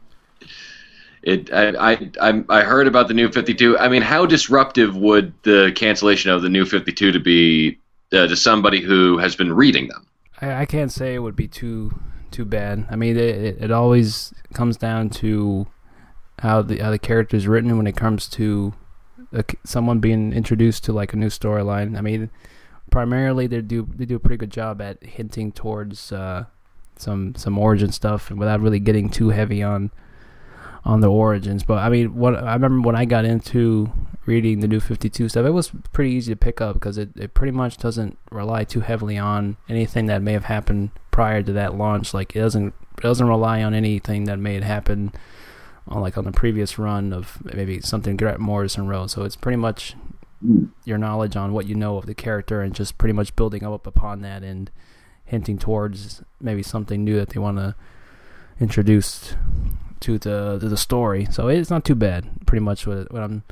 it I, I I I heard about the new 52. I mean, how disruptive would the cancellation of the new 52 to be uh, to somebody who has been reading them? I, I can't say it would be too too bad. I mean, it, it always comes down to how the how the character is written when it comes to a, someone being introduced to like a new storyline. I mean, primarily they do they do a pretty good job at hinting towards uh, some some origin stuff without really getting too heavy on on the origins. But I mean, what I remember when I got into reading the new 52 stuff, it was pretty easy to pick up because it, it pretty much doesn't rely too heavily on anything that may have happened prior to that launch. Like it doesn't it doesn't rely on anything that may have happened on like on the previous run of maybe something Grant Morrison wrote. So it's pretty much your knowledge on what you know of the character and just pretty much building up upon that and hinting towards maybe something new that they want to introduce to the to the story. So it's not too bad. Pretty much what, what I'm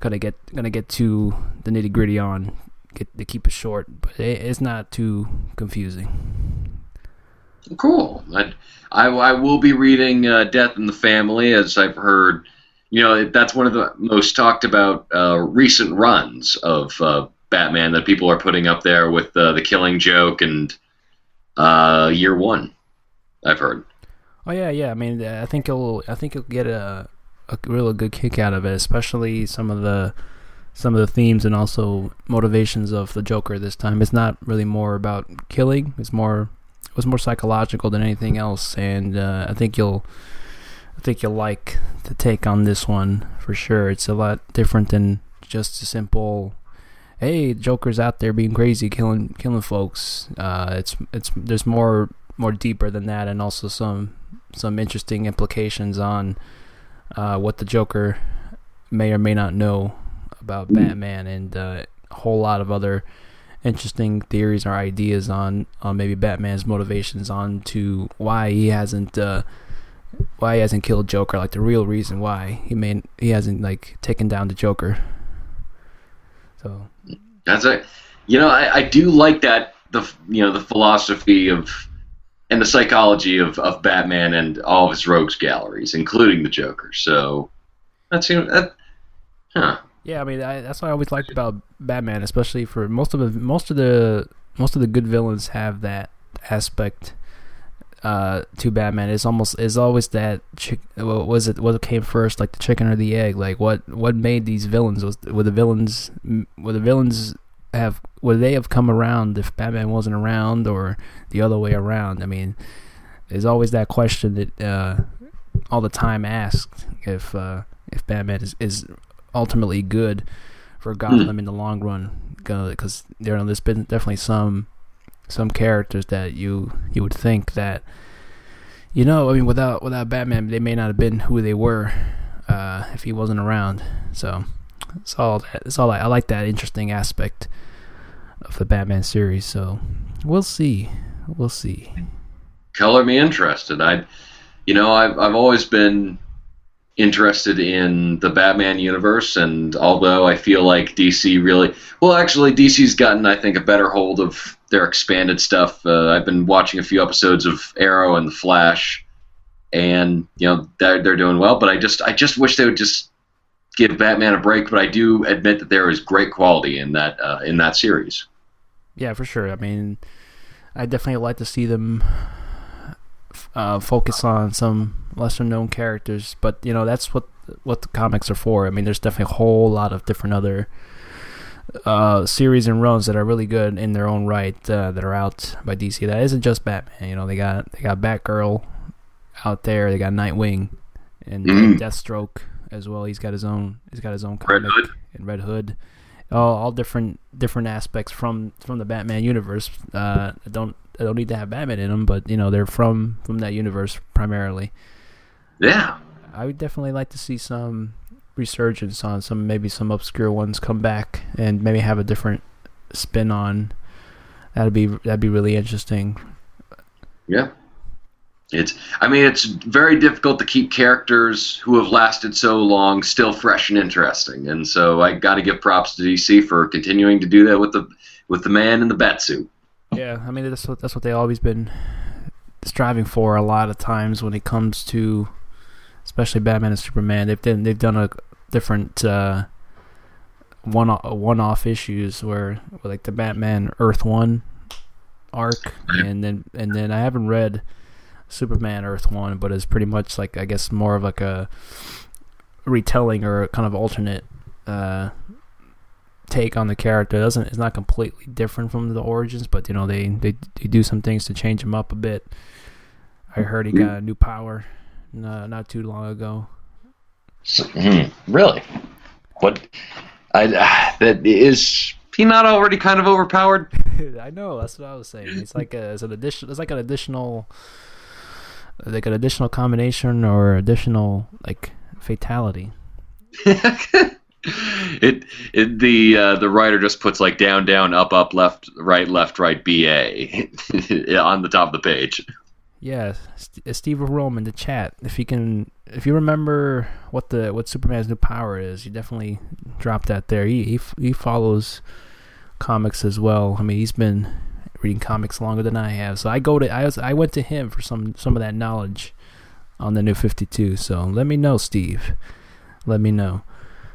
gonna get gonna get to the nitty gritty on. Get to keep it short, but it, it's not too confusing. Cool. I, I, I will be reading uh, Death in the Family, as I've heard. You know, that's one of the most talked about uh, recent runs of uh, Batman that people are putting up there with uh, the Killing Joke and uh, Year One. I've heard. Oh yeah, yeah. I mean, I think you'll, I think you'll get a, a really good kick out of it, especially some of the, some of the themes and also motivations of the Joker this time. It's not really more about killing; it's more it was more psychological than anything else, and uh, I think you'll I think you'll like the take on this one for sure. It's a lot different than just a simple hey Joker's out there being crazy killing killing folks. Uh, it's it's there's more more deeper than that, and also some some interesting implications on uh, what the Joker may or may not know about Batman and uh, a whole lot of other interesting theories or ideas on on maybe Batman's motivations on to why he hasn't uh, why he hasn't killed Joker, like the real reason why he may he hasn't like taken down the Joker. So that's a you know I, I do like that the you know the philosophy of and the psychology of, of Batman and all of his rogues galleries, including the Joker. So that's you know, that, huh. Yeah, I mean I, that's what I always liked about Batman, especially for most of the most of the most of the good villains have that aspect uh, to Batman. It's almost is always that chick, what was it what came first, like the chicken or the egg? Like what what made these villains? Was were the villains were the villains have would they have come around if Batman wasn't around, or the other way around? I mean, there's always that question that uh, all the time asked if uh, if Batman is, is ultimately good for Gotham mm. in the long run because there there's been definitely some some characters that you you would think that you know I mean without without Batman they may not have been who they were uh, if he wasn't around so it's all that it's all I, I like that interesting aspect of the Batman series so we'll see we'll see color me interested I you know I've I've always been interested in the Batman universe, and although I feel like DC really, well, actually, DC's gotten, I think, a better hold of their expanded stuff. Uh, I've been watching a few episodes of Arrow and The Flash, and you know they're they're doing well. But I just I just wish they would just give Batman a break. But I do admit that there is great quality in that uh, in that series. Yeah, for sure. I mean, I definitely like to see them uh, focus on some lesser known characters, but you know that's what what the comics are for. I mean, there's definitely a whole lot of different other uh, series and runs that are really good in their own right uh, that are out by DC. That isn't just Batman. You know, they got they got Batgirl out there. They got Nightwing and mm. Deathstroke as well. He's got his own. He's got his own comic Red and Red Hood. All, all different different aspects from from the Batman universe. Uh, don't I don't need to have Batman in them, but you know they're from from that universe primarily. Yeah, I would definitely like to see some resurgence on some maybe some obscure ones come back and maybe have a different spin on. That'd be that'd be really interesting. Yeah. It's I mean it's very difficult to keep characters who have lasted so long still fresh and interesting. And so I got to give props to DC for continuing to do that with the with the man in the bat suit. Yeah, I mean that's what that's what they always been striving for a lot of times when it comes to especially Batman and Superman. They've done they've done a different uh, one one off issues where like the Batman Earth One arc, and then and then I haven't read Superman Earth One, but it's pretty much like I guess more of like a retelling or kind of alternate uh, take on the character. It doesn't it's not completely different from the origins, but you know they they, they do some things to change him up a bit. I heard he got a new power uh, not too long ago. So, hmm, really? What? I that is he not already kind of overpowered? I know that's what I was saying. It's like a, it's an addition. It's like an additional, like an additional combination or additional like fatality. it, it the uh, the writer just puts like down down up up left right left right ba on the top of the page. Yeah, St- Steve Rome in the chat. If you can, if you remember what the what Superman's new power is, you definitely drop that there. He he, he follows comics as well. I mean, he's been reading comics longer than I have, so I go to I was I went to him for some some of that knowledge on the new Fifty Two. So let me know, Steve. Let me know.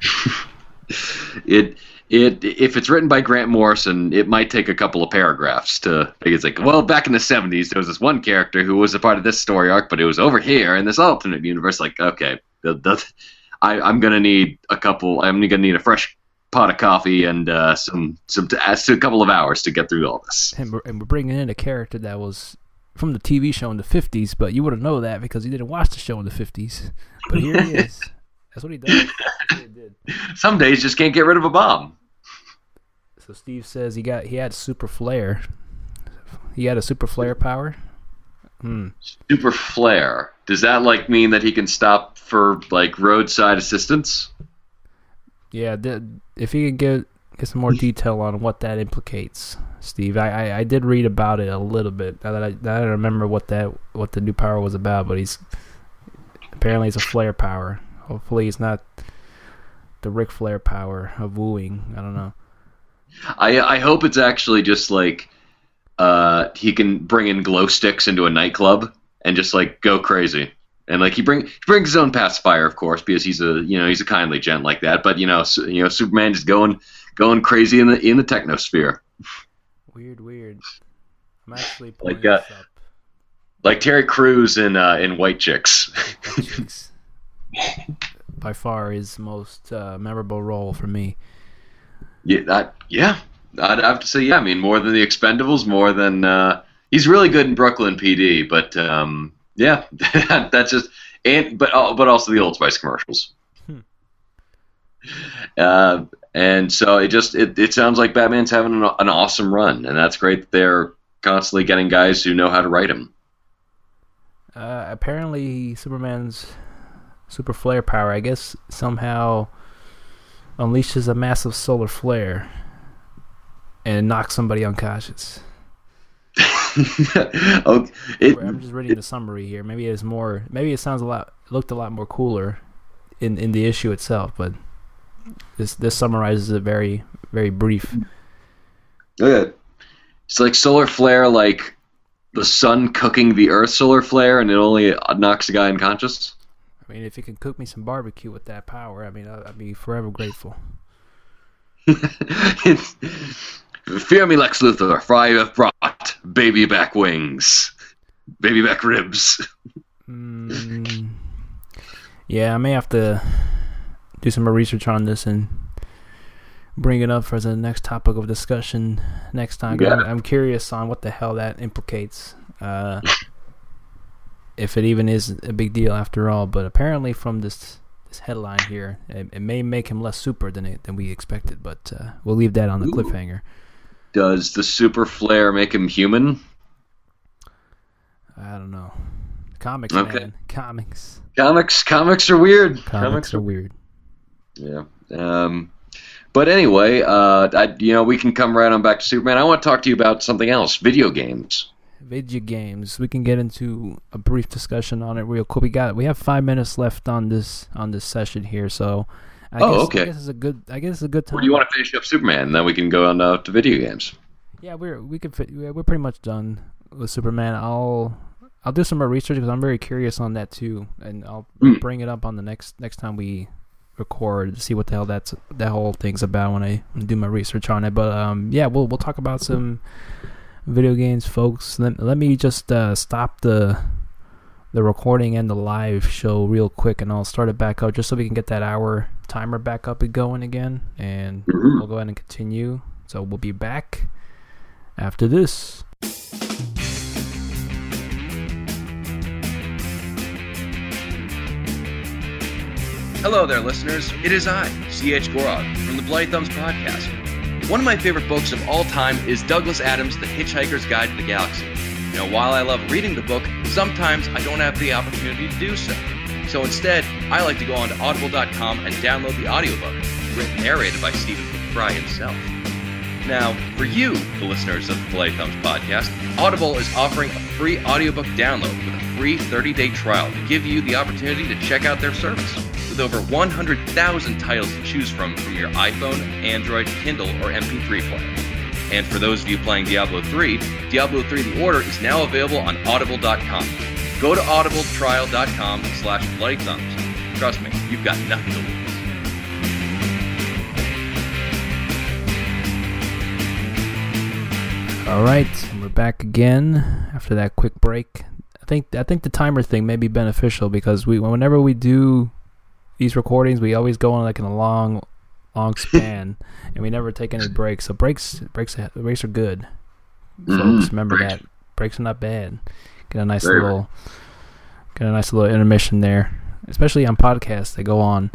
it it if it's written by Grant Morrison, it might take a couple of paragraphs to. It's like, well, back in the '70s, there was this one character who was a part of this story arc, but it was over here in this alternate universe. Like, okay, that, I, I'm gonna need a couple. I'm gonna need a fresh pot of coffee and uh, some some to, a couple of hours to get through all this. And we're, and we're bringing in a character that was from the TV show in the '50s, but you wouldn't know that because you didn't watch the show in the '50s. But here he is. That's what he does. What he did. Some days just can't get rid of a bomb. So Steve says he got he had super flare. He had a super flare power. Hmm. Super flare. Does that like mean that he can stop for like roadside assistance? Yeah, if you could get get some more detail on what that implicates, Steve. I, I, I did read about it a little bit. Now that I, now that I remember what that what the new power was about, but he's apparently it's a flare power. Hopefully, it's not the Ric Flair power of wooing. I don't know. I I hope it's actually just like uh, he can bring in glow sticks into a nightclub and just like go crazy. And like he bring he brings his own pacifier, of course, because he's a you know he's a kindly gent like that. But you know you know Superman just going going crazy in the in the technosphere. Weird, weird. I'm actually Like, uh, like Terry Crews in uh, in White Chicks. White Chicks. By far his most uh, memorable role for me. yeah, that, yeah, I'd have to say yeah. I mean, more than the Expendables, more than uh, he's really good in Brooklyn PD. But um, yeah, that's just and but uh, but also the Old Spice commercials. Hmm. Uh, and so it just it, it sounds like Batman's having an, an awesome run, and that's great. That they're constantly getting guys who know how to write him. Uh, apparently, Superman's super flare power, I guess, somehow unleashes a massive solar flare and knocks somebody unconscious. okay, it, I'm just reading the summary here. Maybe it's more. Maybe it sounds a lot. Looked a lot more cooler in in the issue itself, but this this summarizes it very very brief. Okay. It's like solar flare, like the sun cooking the Earth solar flare, and it only knocks a guy unconscious. I mean, if you can cook me some barbecue with that power, I mean, I'd, I'd be forever grateful. Fear me, Lex Luthor, for I have brought baby back wings, baby back ribs. Mm, yeah, I may have to do some more research on this and bring it up for the next topic of discussion next time. I'm, Yeah. I'm curious on what the hell that implicates. Uh, if it even is a big deal after all, but apparently from this this headline here, it, it may make him less super than it, than we expected. But uh, we'll leave that on the Ooh. cliffhanger. Does the super flare make him human? I don't know. Comics, Okay. man. Comics. Comics, comics are weird. Comics, are weird. Yeah. Um, but anyway, uh, I, you know, we can come right on back to Superman. I want to talk to you about something else: video games. video games. We can get into a brief discussion on it real quick. We got we have five minutes left on this on this session here, so I Oh, guess, okay. I guess it's a good I guess it's a good time. Or do you want to finish up Superman, and then we can go on uh, to video games? Yeah, we're we could fit, yeah, we're pretty much done with Superman. I'll I'll do some more research because I'm very curious on that too, and I'll Mm. bring it up on the next next time we record to see what the hell that's that whole thing's about when I do my research on it. But um, yeah, we'll we'll talk about some video games, folks. Let, let me just uh, stop the the recording and the live show real quick, and I'll start it back up just so we can get that hour timer back up and going again, and Mhm. we'll go ahead and continue. So we'll be back after this. Hello there, listeners. It is I, C.H. Gorod, from the Bloody Thumbs podcast. One of my favorite books of all time is Douglas Adams' The Hitchhiker's Guide to the Galaxy. Now, while I love reading the book, sometimes I don't have the opportunity to do so. So instead, I like to go onto audible.com and download the audiobook, written narrated by Stephen Fry himself. Now, for you, the listeners of the Bloody Thumbs podcast, Audible is offering a free audiobook download with a free 30-day trial to give you the opportunity to check out their service. With over 100,000 titles to choose from from your iPhone, Android, Kindle, or MP3 player. And for those of you playing Diablo 3, Diablo 3 The Order is now available on audible.com. Go to audibletrial.com slash bloody thumbs. Trust me, you've got nothing to lose. All right, we're back again after that quick break. I think I think the timer thing may be beneficial because we whenever we do these recordings, we always go on like in a long, long span, and we never take any breaks. So breaks breaks breaks are good. Mhm, Folks, remember breaks. that breaks are not bad. Get a nice Very right. little get a nice little intermission there, especially on podcasts. They go on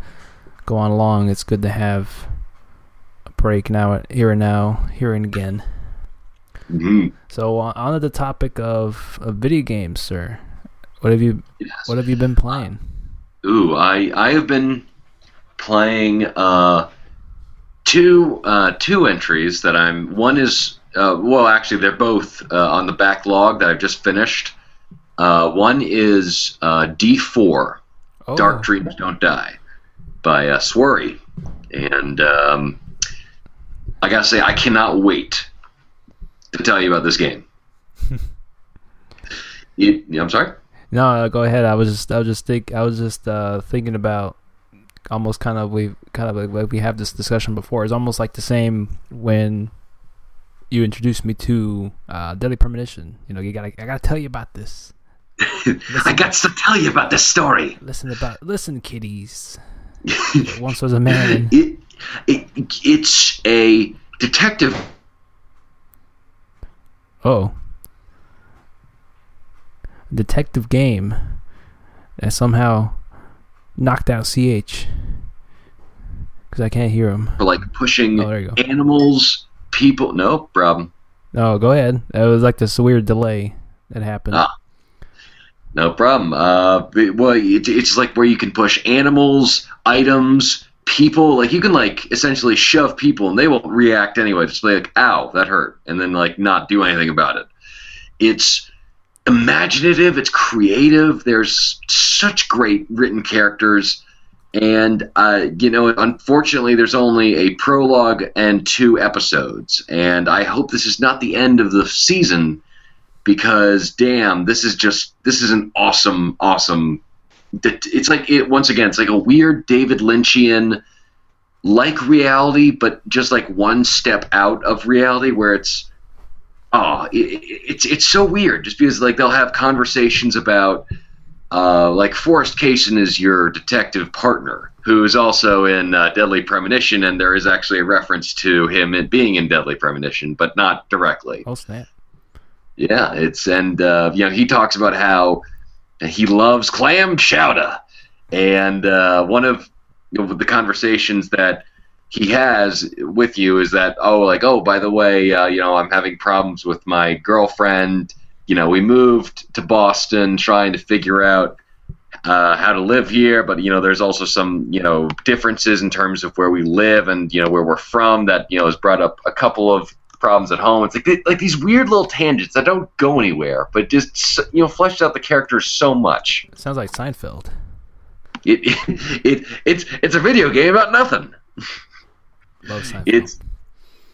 go on long. It's good to have a break now, here and now, here and again. Mhm. So uh, on to the topic of, of video games, sir. What have you Yes. What have you been playing? Ooh, I I have been playing uh, two uh, two entries that I'm. One is uh, well, actually, they're both uh, on the backlog that I've just finished. Uh, one is uh, D4, Oh, Dark Dreams Don't Die, by uh, Swery, and um, I gotta say, I cannot wait to tell you about this game. you, I'm sorry. No, uh, go ahead. I was just I was just think I was just uh, thinking about almost kind of we kind of like, like we have this discussion before. It's almost like the same when you introduced me to uh, Deadly Premonition. You know, you gotta I gotta tell you about this. I got to tell you about this story. Listen about listen, kiddies. Once was a man. it, it it's a detective Oh. Detective game that somehow knocked out CH. Because I can't hear him. for like pushing Oh, there you go. animals, people. No problem. No, go ahead. It was like this weird delay that happened. Ah. No problem. Uh, well, it, it's like where you can push animals, items, people. Like you can like essentially shove people, and they will react anyway. Just be like, "Ow, that hurt," and then like not do anything about it. It's imaginative. It's creative. There's such great written characters, and uh, you know, unfortunately, there's only a prologue and two episodes, and I hope this is not the end of the season because damn, this is just this is an awesome, awesome. It's like it once again. It's like a weird David Lynchian, like reality, but just like one step out of reality, where it's oh, it, it- it's it's so weird. Just because like they'll have conversations about. Uh, like Forrest Kaysen is your detective partner, who is also in uh, Deadly Premonition, and there is actually a reference to him in being in Deadly Premonition, but not directly. Oh, snap. Yeah, it's and uh, you know he talks about how he loves clam chowder, and uh, one of you know, the conversations that he has with you is that oh like oh by the way uh, you know I'm having problems with my girlfriend. You know we moved to Boston trying to figure out uh, how to live here, but you know there's also some you know differences in terms of where we live and you know where we're from that you know has brought up a couple of problems at home. It's like they, like these weird little tangents that don't go anywhere, but just you know fleshed out the characters so much. It Sounds like Seinfeld. It, it, it's it's a video game about nothing. Love Seinfeld.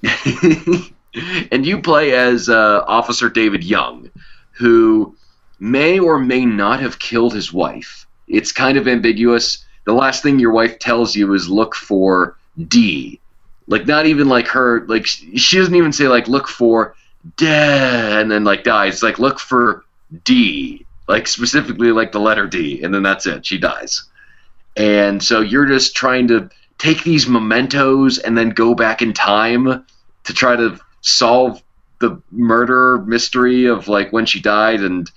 It's and you play as uh, Officer David Young, who may or may not have killed his wife. It's kind of ambiguous. The last thing your wife tells you is look for D. Like not even like her like she doesn't even say like look for dead and then like dies. It's like look for D. like specifically like the letter D, and then that's it. She dies, and so you're just trying to take these mementos and then go back in time to try to solve the murder mystery of like when she died and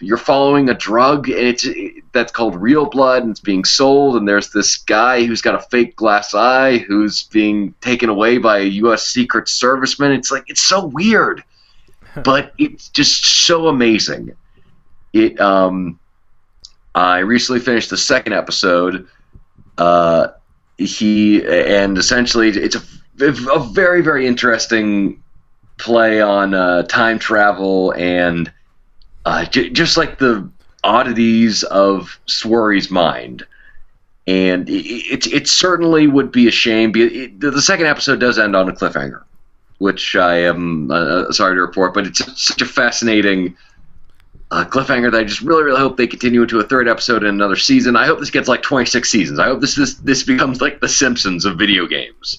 you're following a drug and it's that's called real blood and it's being sold. And there's this guy who's got a fake glass eye who's being taken away by a US secret serviceman. It's like it's so weird but it's just so amazing. It um I recently finished the second episode. Uh he and essentially it's a, a very very interesting play on uh, time travel and uh, j- just like the oddities of Swery's mind. And it, it, it certainly would be a shame. It, the second episode does end on a cliffhanger, which I am uh, sorry to report, but it's such a fascinating uh, cliffhanger that I just really, really hope they continue into a third episode in another season. I hope this gets like 26 seasons. I hope this this, this becomes like the Simpsons of video games.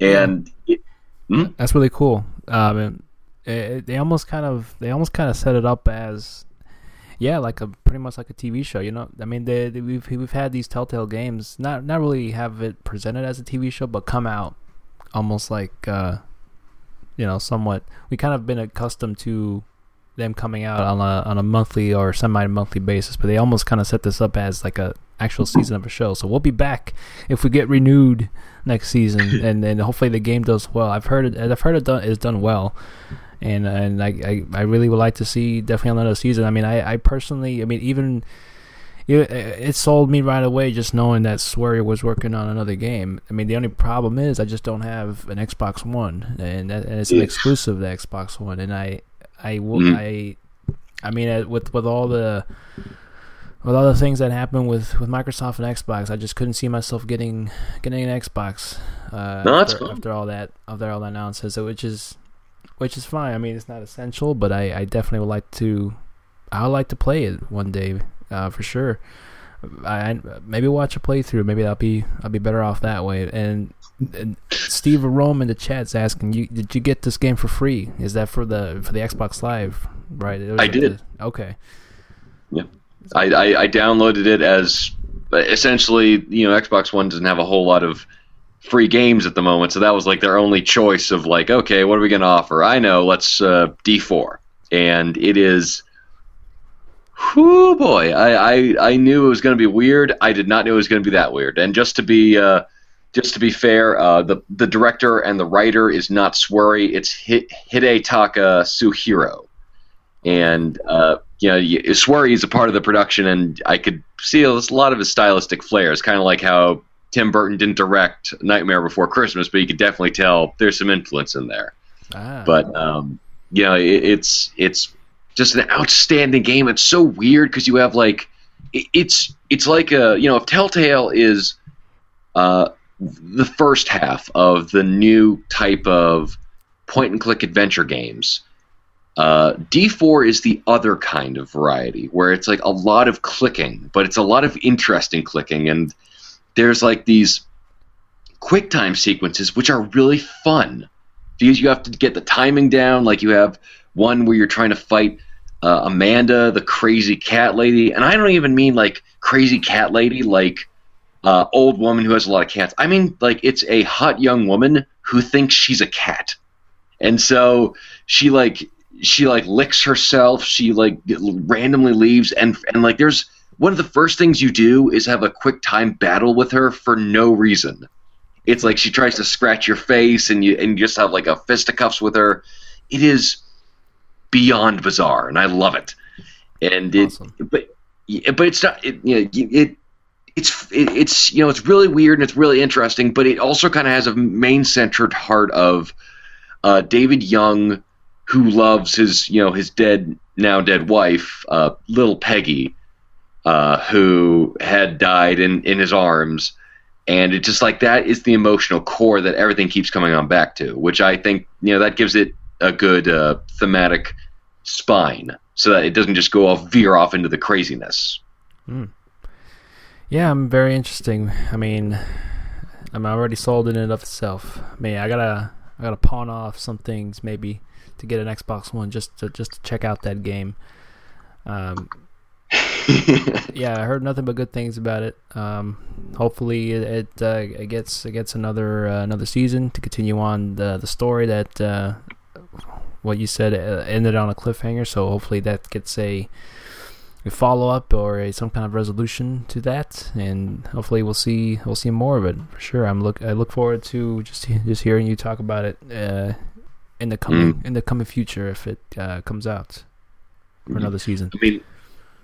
And it, hmm? that's really cool. Um, it, they almost kind of they almost kind of set it up as yeah, like a pretty much like a TV show. You know, I mean, they, they, we've we've had these Telltale games, not not really have it presented as a TV show, but come out almost like uh, you know, somewhat. We kind of been accustomed to them coming out on a on a monthly or semi monthly basis, but they almost kind of set this up as like a actual season of a show. So we'll be back if we get renewed next season, and then hopefully the game does well. I've heard it. I've heard it done is done well and and I, I, I really would like to see definitely another season. I mean, I, I personally, I mean, even it, it sold me right away just knowing that Swery was working on another game. I mean, the only problem is I just don't have an Xbox One, and, that, and it's an exclusive to Xbox One, and I I mm-hmm. I I mean, with with all the with all the things that happened with, with Microsoft and Xbox, I just couldn't see myself getting getting an Xbox uh, no, after, after, all that after all that nonsense, which is which is fine. I mean, it's not essential, but I, I definitely would like to. I would like to play it one day uh, for sure. I maybe watch a playthrough. Maybe I'll be I'll be better off that way. And, and Steve Rome in the chat's asking you, did you get this game for free? Is that for the for the Xbox Live? Right. I did. The, okay. Yeah, I, I I downloaded it as essentially you know Xbox One doesn't have a whole lot of free games at the moment, so that was like their only choice of like, okay, what are we going to offer? I know, let's uh, D4, and it is. Whoo boy, I, I, I knew it was going to be weird. I did not know it was going to be that weird. And just to be uh, just to be fair, uh, the the director and the writer is not Swery. It's Hidetaka Suehiro, and uh, you know, Swery is a part of the production, and I could see a lot of his stylistic flair. kind of like how Tim Burton didn't direct Nightmare Before Christmas, but you could definitely tell there's some influence in there. Ah. But um, you know, it, it's it's just an outstanding game. It's so weird because you have like it, it's it's like a you know if Telltale is uh, the first half of the new type of point and click adventure games. Uh, D4 is the other kind of variety where it's like a lot of clicking, but it's a lot of interesting clicking and there's like these quick time sequences which are really fun because you have to get the timing down. Like you have one where you're trying to fight uh, Amanda, the crazy cat lady, and I don't even mean like crazy cat lady, like uh, old woman who has a lot of cats. I mean like it's a hot young woman who thinks she's a cat, and so she like she like licks herself. She like randomly leaves, and and like there's one of the first things you do is have a quick time battle with her for no reason. It's like she tries to scratch your face, and you and you just have like a fisticuffs with her. It is beyond bizarre, and I love it. And it, awesome. but but it's not it, you know, it it's it, it's you know it's really weird and it's really interesting, but it also kind of has a main centered heart of uh, David Young, who loves his you know his dead now dead wife, uh, little Peggy, uh, who had died in, in his arms. And it's just like that is the emotional core that everything keeps coming on back to, which I think, you know, that gives it a good uh, thematic spine so that it doesn't just go off, veer off into the craziness. Mm. Yeah, I'm very interesting. I mean, I'm already sold in and of itself. I mean, I gotta, I gotta pawn off some things maybe to get an Xbox One just to just to check out that game. Um, yeah, I heard nothing but good things about it. Um, hopefully, it it, uh, it gets it gets another uh, another season to continue on the the story that uh, what you said uh, ended on a cliffhanger. So hopefully that gets a, a follow up or a, some kind of resolution to that, and hopefully we'll see we'll see more of it for sure. I'm look I look forward to just just hearing you talk about it uh, in the coming mm. in the coming future if it uh, comes out for mm-hmm. another season. I mean,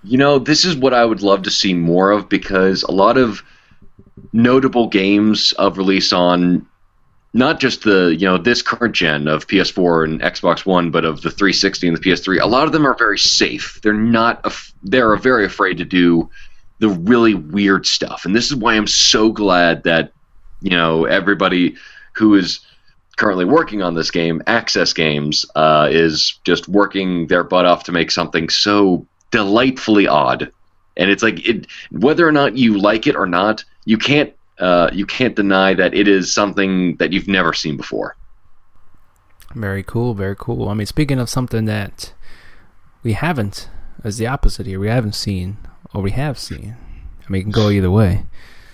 you know, this is what I would love to see more of because a lot of notable games of release on not just the you know this current gen of PS4 and Xbox One, but of the 360 and the PS3. A lot of them are very safe. They're not. Af- they're very afraid to do the really weird stuff, and this is why I'm so glad that you know everybody who is currently working on this game, Access Games, uh, is just working their butt off to make something so delightfully odd. And it's like it, whether or not you like it or not, you can't uh, you can't deny that it is something that you've never seen before. Very cool, very cool. I mean, speaking of something that we haven't, as the opposite here, we haven't seen or we have seen. I mean, it can go either way.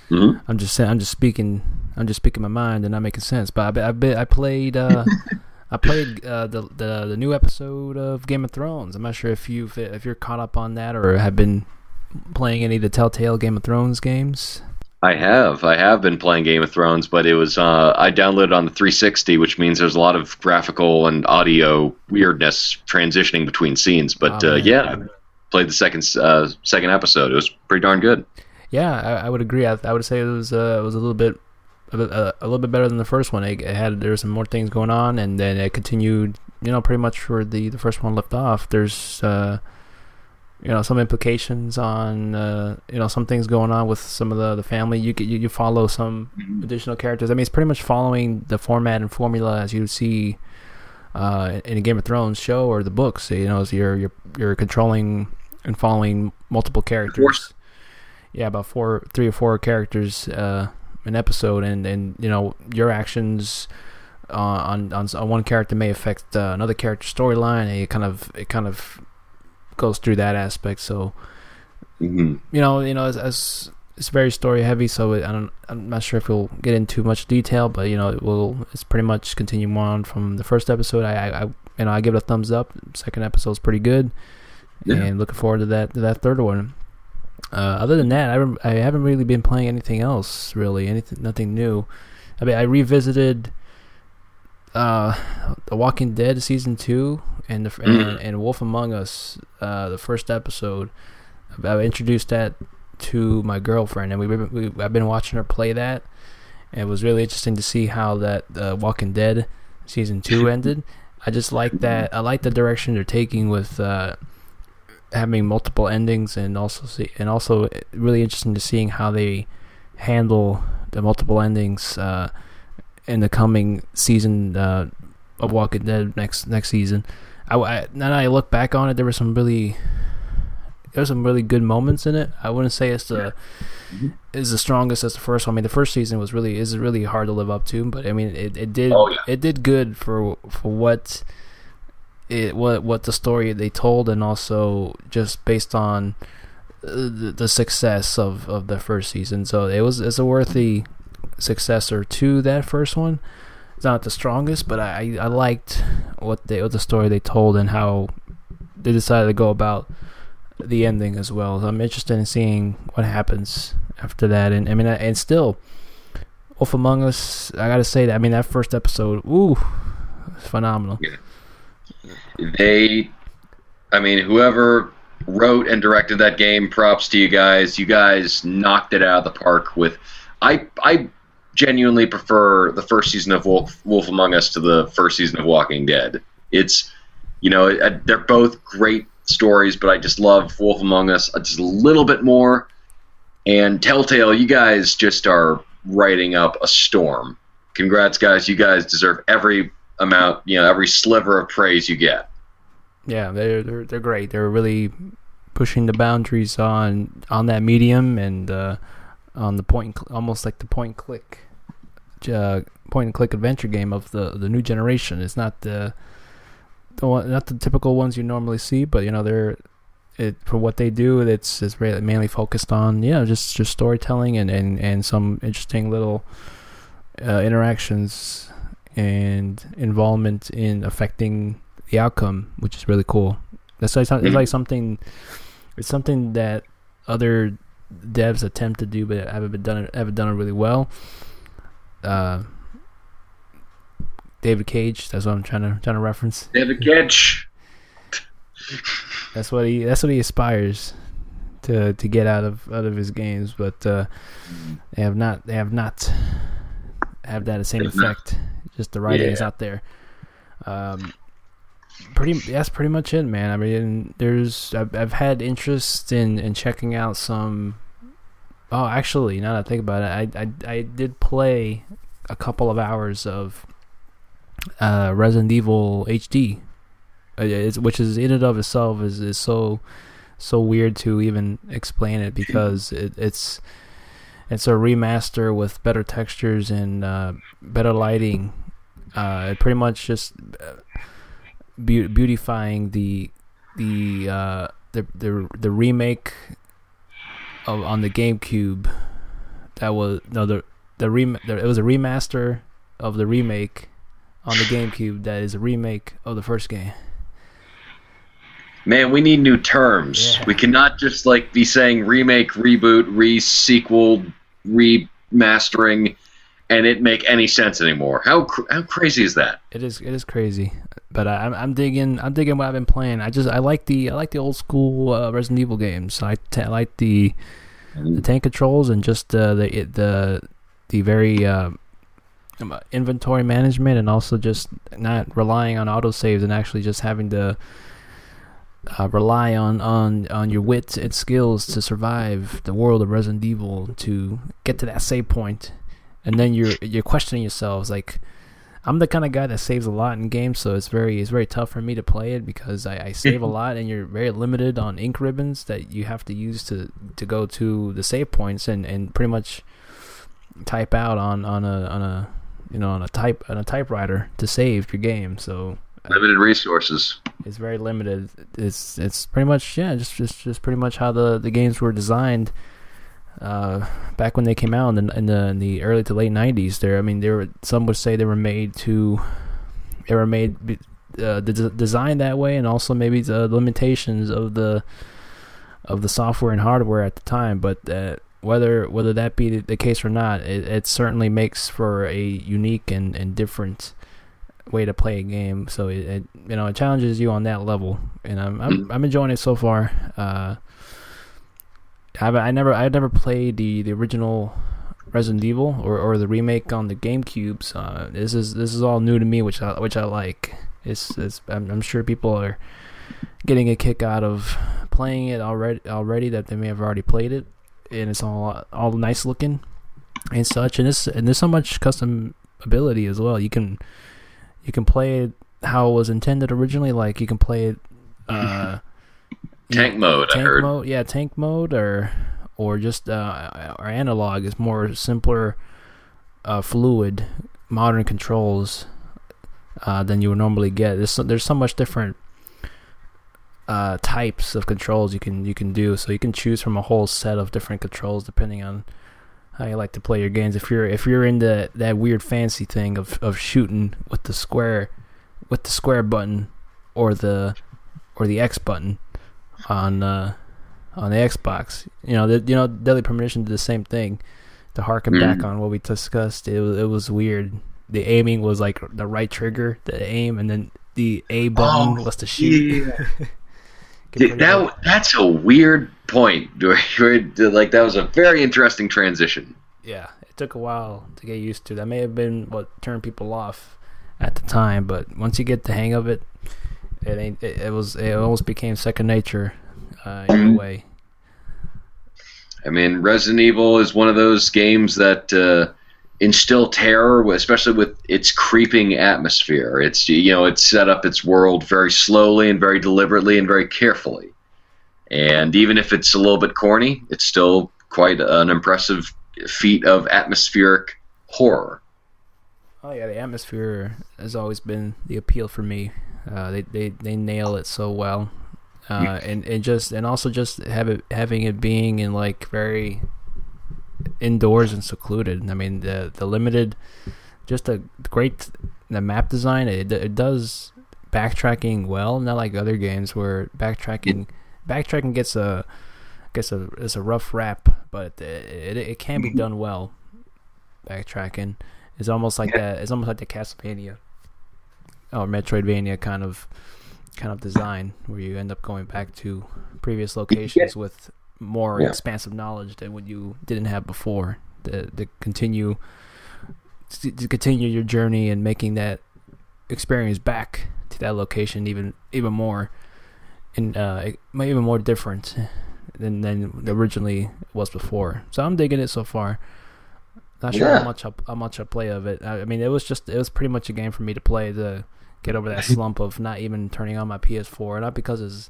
Mm-hmm. I'm just saying. I'm just speaking. I'm just speaking my mind and not making sense. But I, I, I played. Uh, I played uh, the, the the new episode of Game of Thrones. I'm not sure if you if you're caught up on that or have been playing any of the Telltale Game of Thrones games. I have. I have been playing Game of Thrones, but it was uh, I downloaded on the 360, which means there's a lot of graphical and audio weirdness transitioning between scenes. But oh, uh, yeah, I played the second uh, second episode. It was pretty darn good. Yeah, I, I would agree. I, I, would say it was uh, it was a little bit a, a, little bit better than the first one. It, it had there were some more things going on, and then it continued. You know, pretty much where the the first one left off. There's uh, you know some implications on uh, you know some things going on with some of the the family. You you, you follow some mm-hmm. additional characters. I mean, it's pretty much following the format and formula as you see uh, in a Game of Thrones show or the books. You know, you're you're you're controlling and following multiple characters. Yeah, about four, three or four characters uh, an episode, and and you know your actions. Uh, on, on, on one character may affect uh, another character's storyline, and it kind of it kind of goes through that aspect. So, mm-hmm. you know, you know, as, as, it's very story heavy, so it, I don't, I'm not sure if we'll get into much detail, but you know, it will. It's pretty much continuing on from the first episode. I, I, I you know, I give it a thumbs up. Second episode is pretty good, yeah. and looking forward to that to that third one. Uh, other than that, I, I haven't really been playing anything else really, anything, nothing new. I mean, I revisited uh, The Walking Dead season two and the mm. and, and, Wolf Among Us, uh, the first episode. I introduced that to my girlfriend, and we, we I've been watching her play that. And it was really interesting to see how that uh, Walking Dead season two ended. I just like that. I like the direction they're taking with uh, having multiple endings, and also see, and also really interesting to seeing how they handle the multiple endings uh, in the coming season uh, of Walking Dead next next season. I, I now I look back on it, there were some really there were some really good moments in it. I wouldn't say it's the mm-hmm. is the strongest as the first one. I mean, the first season was really is really hard to live up to, but I mean, it, it did oh, yeah. it did good for for what it what what the story they told, and also just based on uh, the, the success of, of the first season. So it was it's a worthy successor to that first one. It's not the strongest, but I I liked what they what the story they told and how they decided to go about the ending as well. So I'm interested in seeing what happens after that. And I mean, and still, Wolf Among Us. I gotta say that. I mean, that first episode, ooh, phenomenal. Yeah. They, I mean, whoever wrote and directed that game, props to you guys. You guys knocked it out of the park with. I I genuinely prefer the first season of Wolf, Wolf Among Us to the first season of Walking Dead. It's, you know, uh, they're both great stories, but I just love Wolf Among Us just a little bit more. And Telltale, you guys just are writing up a storm. Congrats, guys! You guys deserve every amount, you know, every sliver of praise you get. Yeah, they're they're, they're great. They're really pushing the boundaries on on that medium and uh, on the point, almost like the point click uh, point and click adventure game of the the new generation. It's not the the one, not the typical ones you normally see, but you know they're it for what they do, it's it's really mainly focused on yeah, just just storytelling and and and some interesting little uh, interactions and involvement in affecting the outcome, which is really cool. That's like it's like something. It's something that other devs attempt to do, but haven't been done haven't done it really well. Uh, David Cage. That's what I'm trying to trying to reference. David Cage. That's what he. That's what he aspires to to get out of out of his games, but uh, they have not. They have not have that same effect. Just the writing yeah. is out there. Um, pretty. That's pretty much it, man. I mean, there's. I've, I've had interest in in checking out some. Oh, actually, now that I think about it, I I I did play a couple of hours of uh, Resident Evil HD, uh, which is in and of itself is, is so so weird to even explain it because it, it's it's a remaster with better textures and uh, better lighting. Uh, pretty much just uh, be- beautifying the the uh, the the the remake of on the GameCube. That was no the the rem it was a remaster of the remake on the GameCube that is a remake of the first game. Man, we need new terms. Yeah. We cannot just like be saying remake, reboot, re-sequel, remastering, and it make any sense anymore. How how crazy is that? It is it is crazy, but I, am I'm digging I'm digging what I've been playing. I just I like the I like the old school uh, Resident Evil games. I, t- I like the the tank controls and just uh, the the the very uh, um, inventory management and also just not relying on autosaves and actually just having to uh, rely on, on, on your wits and skills to survive the world of Resident Evil to get to that save point, and then you're you're questioning yourselves like. I'm the kind of guy that saves a lot in games, so it's very it's very tough for me to play it because I, I save a mm-hmm. lot, and you're very limited on ink ribbons that you have to use to to go to the save points and, and pretty much type out on, on a on a you know on a type on a typewriter to save your game. So uh, limited resources. It's very limited. It's it's pretty much yeah, just just just pretty much how the the games were designed. Uh, back when they came out in the, in the in the early to late '90s, there I mean, there were some would say they were made to, they were made uh, the design that way, and also maybe the limitations of the of the software and hardware at the time. But uh, whether whether that be the case or not, it, it certainly makes for a unique and, and different way to play a game. So it, it, you know it challenges you on that level, and I'm I'm, mm. I'm enjoying it so far. Uh, I I never I never played the, the original Resident Evil or, or the remake on the GameCube. So uh, this is this is all new to me, which I which I like. It's, it's I'm, I'm sure people are getting a kick out of playing it already already that they may have already played it, and it's all all nice looking and such. And this and there's so much custom ability as well. You can you can play it how it was intended originally. Like you can play it uh, tank mode. Tank mode, yeah, tank mode, or or just uh, or analog is more simpler, uh, fluid, modern controls uh, than you would normally get. There's so, there's so much different uh, types of controls you can you can do. So you can choose from a whole set of different controls depending on how you like to play your games. If you're if you're into that weird fancy thing of, of shooting with the square with the square button or the or the X button on uh, on the Xbox, you know, the, you know, Deadly Premonition did the same thing. To harken mm. back on what we discussed, it was, it was weird. The aiming was like the right trigger, the aim, and then the A button oh, was to shoot. Yeah. that that's a weird point. like that was a very interesting transition. Yeah, it took a while to get used to. That may have been what turned people off at the time, but once you get the hang of it, it ain't. It, it was. It almost became second nature uh, in a mm-hmm. way. I mean, Resident Evil is one of those games that uh, instill terror, especially with its creeping atmosphere. It's you know it's set up its world very slowly and very deliberately and very carefully. And even if it's a little bit corny, it's still quite an impressive feat of atmospheric horror. Oh yeah, the atmosphere has always been the appeal for me. Uh, they they they nail it so well. uh, and and just and also just have it having it being in like very indoors and secluded. I mean the the limited, just a great the map design. It it does backtracking well, not like other games where backtracking backtracking gets a gets a it's a rough rap, but it, it, it can be done well. Backtracking is almost like that. It's almost like the Castlevania or Metroidvania kind of kind of design where you end up going back to previous locations yeah. with more yeah. expansive knowledge than what you didn't have before. To, to continue to, to continue your journey and making that experience back to that location even even more and uh, even more different than than originally was before. So I'm digging it so far. Not sure yeah. how much I, how much I play of it. I, I, mean, it was just it was pretty much a game for me to play to get over that slump of not even turning on my PS4. Not because it's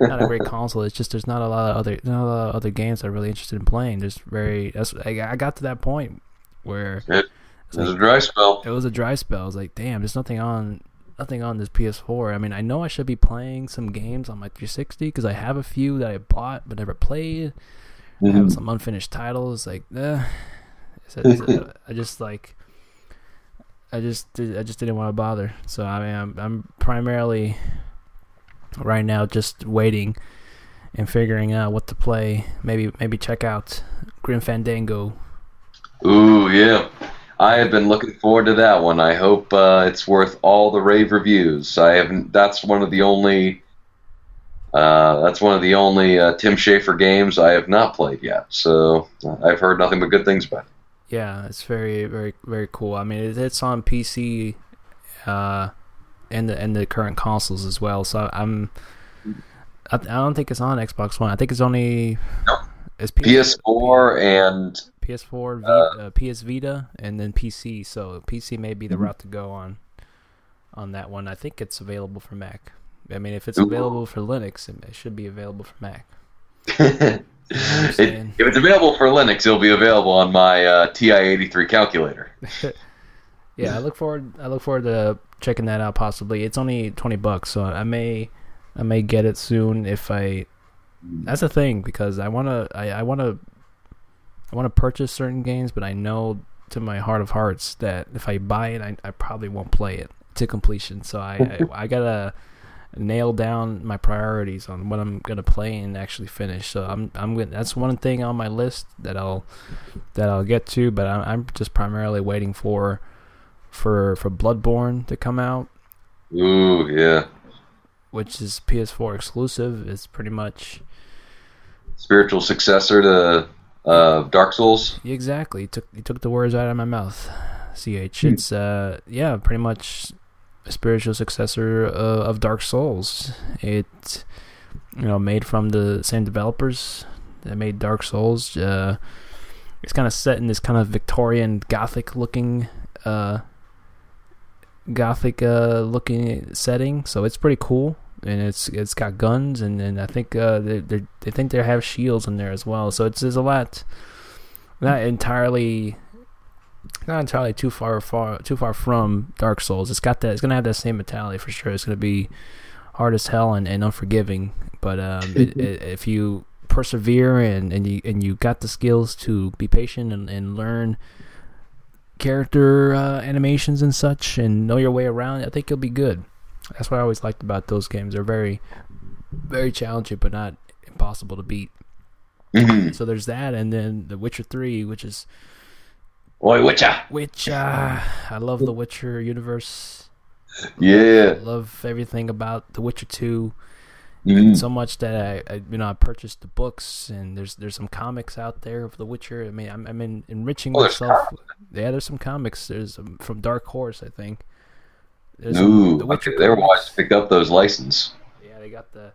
not a great console. It's just there's not a lot of other not a lot of other games that I'm really interested in playing. There's very that's I, I got to that point where it, it was like, a dry spell. It was a dry spell. I was like, damn, there's nothing on nothing on this PS4. I mean, I know I should be playing some games on my 360 because I have a few that I bought but never played. Mm-hmm. I have mm-hmm. some unfinished titles. Like, eh. I just like, I just, I just didn't want to bother. So I mean, I'm, I'm primarily right now just waiting and figuring out what to play. Maybe, maybe check out Grim Fandango. Ooh, yeah. I have been looking forward to that one. I hope uh, it's worth all the rave reviews. I haven't. That's one of the only. Uh, that's one of the only uh, Tim Schafer games I have not played yet. So uh, I've heard nothing but good things about it. Yeah, it's very, very, very cool. I mean, it's on PC, uh, and the and the current consoles as well. So I'm. I, I don't think it's on Xbox One. I think it's only. Nope. It's PS4 and PS4, uh, uh, PS Vita, and then PC. So PC may be the mm-hmm. route to go on on that one. I think it's available for Mac. I mean, if it's available for Linux, it should be available for Mac. it, if it's available for Linux, it'll be available on my uh, TI-83 calculator. yeah, I look forward. I look forward to checking that out. Possibly, it's only twenty bucks, so I may, I may get it soon if I. That's the thing because I wanna, I, I wanna I want to purchase certain games, but I know to my heart of hearts that if I buy it, I, I probably won't play it to completion. So I, I, I gotta nail down my priorities on what I'm gonna play and actually finish. So I'm I'm gonna, that's one thing on my list that I'll that I'll get to, but I'm, I'm just primarily waiting for for for Bloodborne to come out. Ooh, yeah. Which is PS4 exclusive. It's pretty much spiritual successor to uh, Dark Souls. Exactly. You took you took the words out of my mouth. Ch. Hmm. It's uh yeah, pretty much spiritual successor uh, of Dark Souls. It you know made from the same developers that made Dark Souls. Uh, it's kind of set in this kind of Victorian Gothic looking uh, Gothic uh, looking setting, so it's pretty cool and it's it's got guns and, and I think uh, they they think they have shields in there as well. So it's there's a lot, not entirely, not entirely too far far too far from Dark Souls. It's got that. It's gonna have that same mentality for sure. It's gonna be hard as hell and, and unforgiving. But um, it, it, if you persevere and, and you and you got the skills to be patient and, and learn character uh, animations and such and know your way around, I think you'll be good. That's what I always liked about those games. They're very, very challenging, but not impossible to beat. Mm-hmm. So there's that, and then The Witcher Three, which is. Oi, Witcher! Witcher! I love the Witcher universe. Yeah. I love everything about The Witcher 2 mm-hmm. so much that I, I, you know, I purchased the books and there's there's some comics out there of The Witcher. I mean, I'm, I'm in, enriching oh, myself. Yeah, there's some comics. There's um, from Dark Horse, I think. There's Ooh, the Witcher okay, they were wise to pick up those license. Yeah, they got the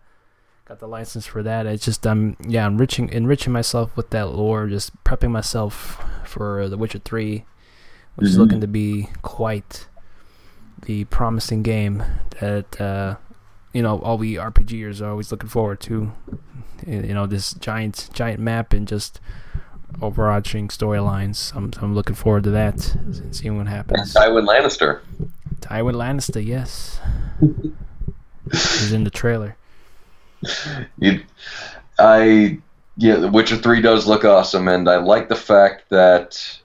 got the license for that. It's just I'm yeah enriching enriching myself with that lore, just prepping myself for The Witcher Three, which mm-hmm. is looking to be quite the promising game that uh, you know all we RPGers are always looking forward to. You know this giant giant map and just overarching storylines. I'm I'm looking forward to that and seeing what happens. Tywin Lannister. Tywin Lannister, yes. He's in the trailer. I yeah, The Witcher Three does look awesome, and I like the fact that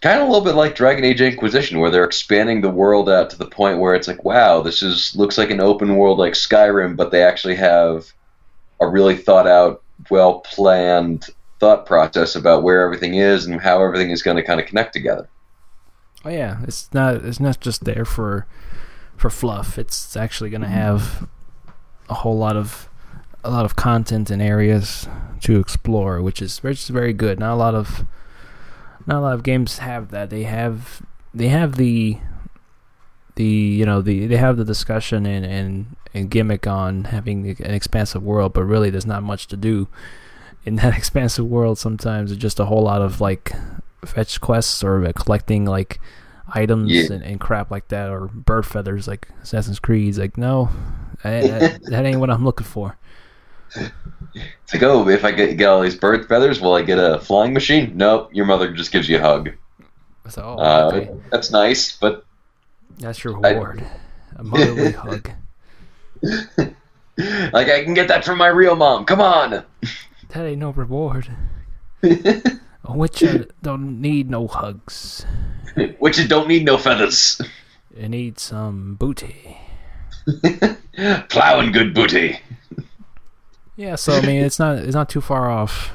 kind of a little bit like Dragon Age Inquisition, where they're expanding the world out to the point where it's like, wow, this is looks like an open world like Skyrim, but they actually have a really thought out, well planned thought process about where everything is and how everything is going to kind of connect together. Oh yeah, it's not it's not just there for for fluff. It's actually going to have a whole lot of a lot of content and areas to explore, which is which is very good. Not a lot of not a lot of games have that. They have they have the the you know the they have the discussion and and, and gimmick on having an expansive world, but really there's not much to do in that expansive world. Sometimes it's just a whole lot of like fetch quests or collecting like items Yeah. and, and crap like that, or bird feathers like Assassin's Creed. Like no, that, that, that ain't what I'm looking for. It's like, oh, if I get, get all these bird feathers, will I get a flying machine? Nope, your mother just gives you a hug. So oh, Uh, okay. That's nice, but that's your reward, a motherly hug. like I can get that from my real mom. Come on. That ain't no reward. A witcher don't need no hugs. Witches don't need no feathers. It needs some booty. Plowing good booty. Yeah, so I mean, it's not it's not too far off.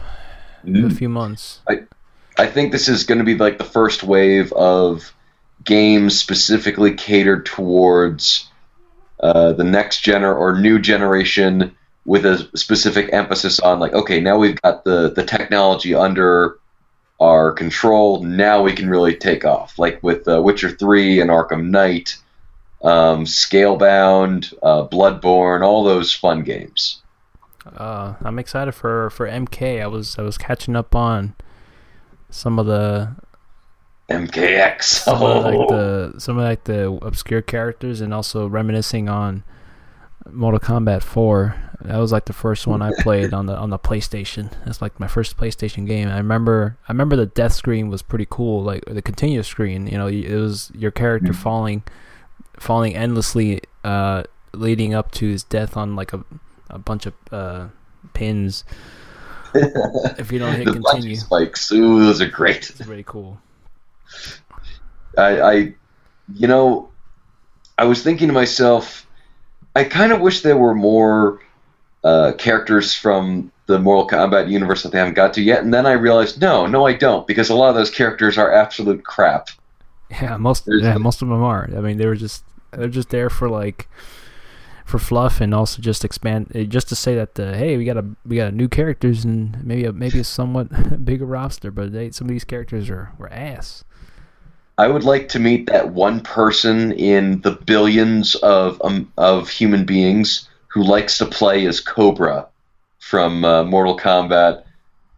A few months. I I think this is going to be like the first wave of games specifically catered towards uh, the next gen or new generation with a specific emphasis on like okay now we've got the the technology under our control now we can really take off like with uh, Witcher 3 and Arkham Knight um, Scalebound uh, Bloodborne all those fun games Uh, I'm excited for for MK. I was I was catching up on some of the MKX some of like oh. the some of like the obscure characters and also reminiscing on Mortal Kombat 4. That was like the first one I played on the on the PlayStation. That's like my first PlayStation game. I remember I remember the death screen was pretty cool, like the continuous screen. You know, it was your character falling falling endlessly, uh, leading up to his death on like a a bunch of uh, pins. if you don't hit the continue, spikes ooh those are great it's really cool. I, I, you know, I was thinking to myself, I kind of wish there were more uh, characters from the Mortal Kombat universe that they haven't got to yet. And then I realized, no, no, I don't, because a lot of those characters are absolute crap. Yeah, most There's yeah, the- most of them are. I mean, they were just they're just there for like for fluff and also just expand eh, just to say that uh, hey, we got a we got new characters and maybe a maybe a somewhat bigger roster, but they, some of these characters are were ass. I would like to meet that one person in the billions of um, of human beings who likes to play as Cobra from uh, Mortal Kombat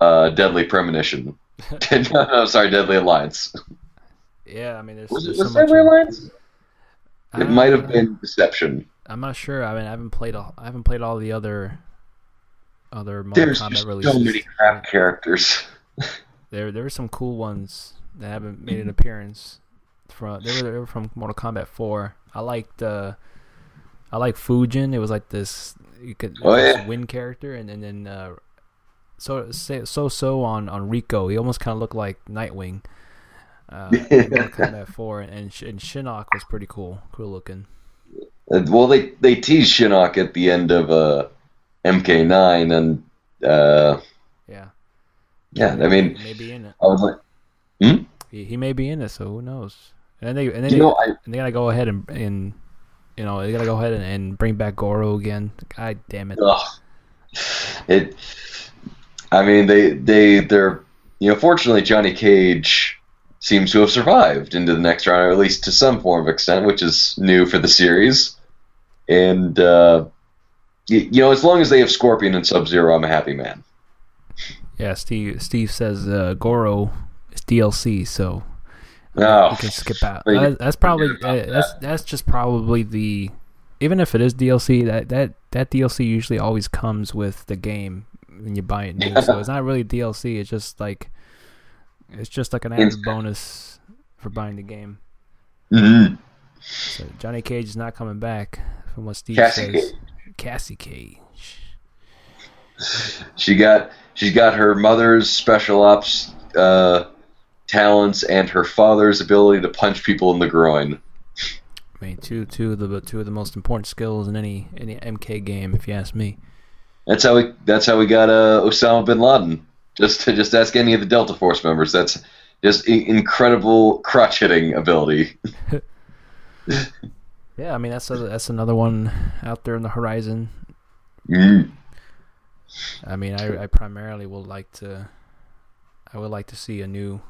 uh, Deadly Premonition. no, no, sorry, Deadly Alliance. Yeah, I mean, there's, Was it there's was so. Deadly Alliance? It might have Uh, been Deception. I'm not sure. I mean, I haven't played all. I haven't played all the other other Mortal There's Kombat just releases. so many crap characters. There, there were some cool ones that haven't made an appearance. From they were, they were from Mortal Kombat 4. I liked, uh, I like Fujin. It was like this, you could Oh, yeah. wind character, and and then uh, so so so on on Reiko. He almost kind of looked like Nightwing. Uh, in Mortal Kombat 4, and and Shinnok was pretty cool, cool looking. Uh, well, they they teased Shinnok at the end of uh, MK9, and uh, Yeah, yeah, I mean, he may be in it. I was like, He, he may be in it, so who knows? And they and then you they, know, I And they gotta go ahead and, and you know, they gotta go ahead and, and bring back Goro again. God damn it. ugh, it. I mean, they they they're you know, fortunately, Johnny Cage seems to have survived into the next round, or at least to some form of extent, which is new for the series. And uh, you, you know, as long as they have Scorpion and Sub Zero, I'm a happy man. Yeah, Steve Steve says uh, Goro is DLC, so Oh, you can skip out. Uh, that's probably uh, that's that's just probably the even if it is DLC, that that that DLC usually always comes with the game when you buy it new. so it's not really DLC. It's just like it's just like an added Instant. bonus for buying the game. mhm. So Johnny Cage is not coming back, from what Steve Cassie says. Cassie Cage. she got she's got her mother's special ops uh, talents and her father's ability to punch people in the groin. I mean, two two of the two of the most important skills in any any MK game, if you ask me. That's how we that's how we got uh, Osama bin Laden. Just to just ask any of the Delta Force members. That's just incredible crotch hitting ability. Yeah, I mean that's a, that's another one out there in the horizon. Mm. I mean, I, I primarily would like to, I would like to see a new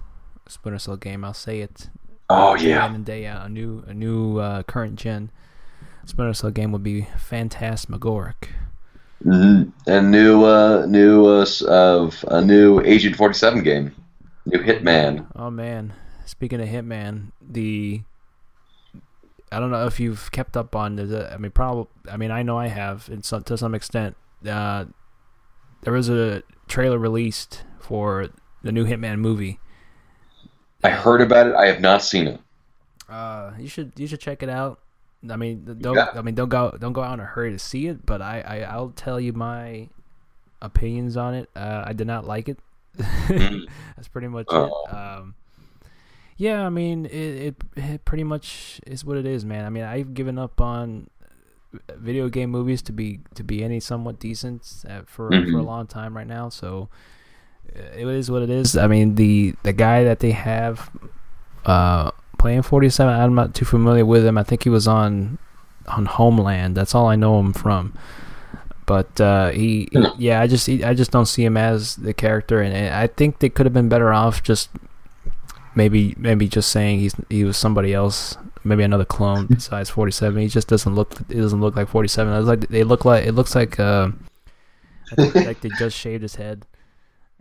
Splinter Cell game. I'll say it. Oh day yeah. in and day out. A new a new uh, current gen Splinter Cell game would be phantasmagoric. hmm And new uh, new uh, of a new Agent Forty Seven game, new Hitman. Oh man, speaking of Hitman, the I don't know if you've kept up on the. I mean, probably. I mean, I know I have, in some, to some extent. Uh, there was a trailer released for the new Hitman movie. I heard about it. I have not seen it. Uh, you should you should check it out. I mean, don't Yeah. I mean don't go don't go out in a hurry to see it, but I, I I'll tell you my opinions on it. Uh, I did not like it. That's pretty much Oh. it. Um, yeah, I mean it, it it pretty much is what it is, man. I mean I've given up on video game movies to be to be any somewhat decent uh, for for a Mhm. long time right now. So uh, it is what it is. I mean the the guy that they have uh, playing 47. I'm not too familiar with him. I think he was on on Homeland. That's all I know him from. But uh, he, yeah, I just I just don't see him as the character, and I think they could have been better off just maybe maybe just saying he's he was somebody else, maybe another clone besides 47. He just doesn't look it doesn't look like 47. It's like they look like it looks like uh, I think like they just shaved his head.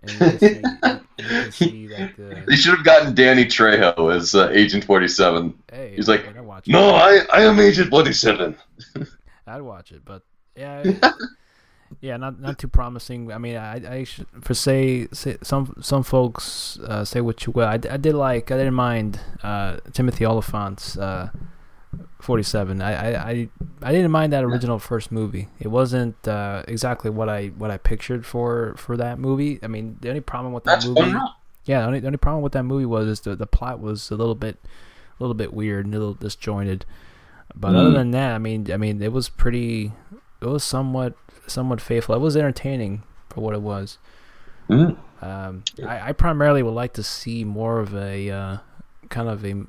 And you can see, see like the They should have gotten Danny Trejo as uh, Agent Forty Seven. Hey, He's like, I'd watch it. No, I I am Agent Forty Seven. I'd watch it, but yeah, I- yeah, not not too promising. I mean, I I should, for say, say some some folks uh, say what you will. I, I did like I didn't mind uh, Timothy Olyphant's uh, forty seven. I, I I I didn't mind that original first movie. It wasn't uh, exactly what I what I pictured for for that movie. I mean, the only problem with that That's movie. Yeah, the only, the only problem with that movie was is the the plot was a little bit, a little bit weird, and a little disjointed. But other Mm. than that, I mean, I mean, it was pretty, it was somewhat, somewhat faithful. It was entertaining for what it was. Mm. Um, I, I primarily would like to see more of a uh, kind of a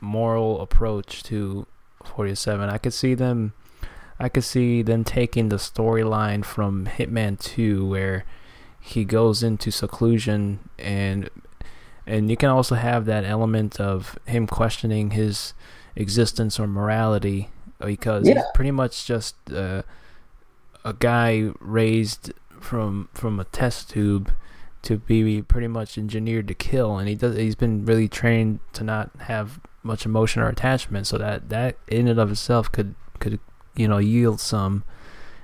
moral approach to 47. I could see them, I could see them taking the storyline from Hitman 2, where he goes into seclusion and and you can also have that element of him questioning his existence or morality because he's pretty much just uh, a guy raised from from a test tube to be pretty much engineered to kill and he does he's been really trained to not have much emotion or attachment so that that in and of itself could could you know yield some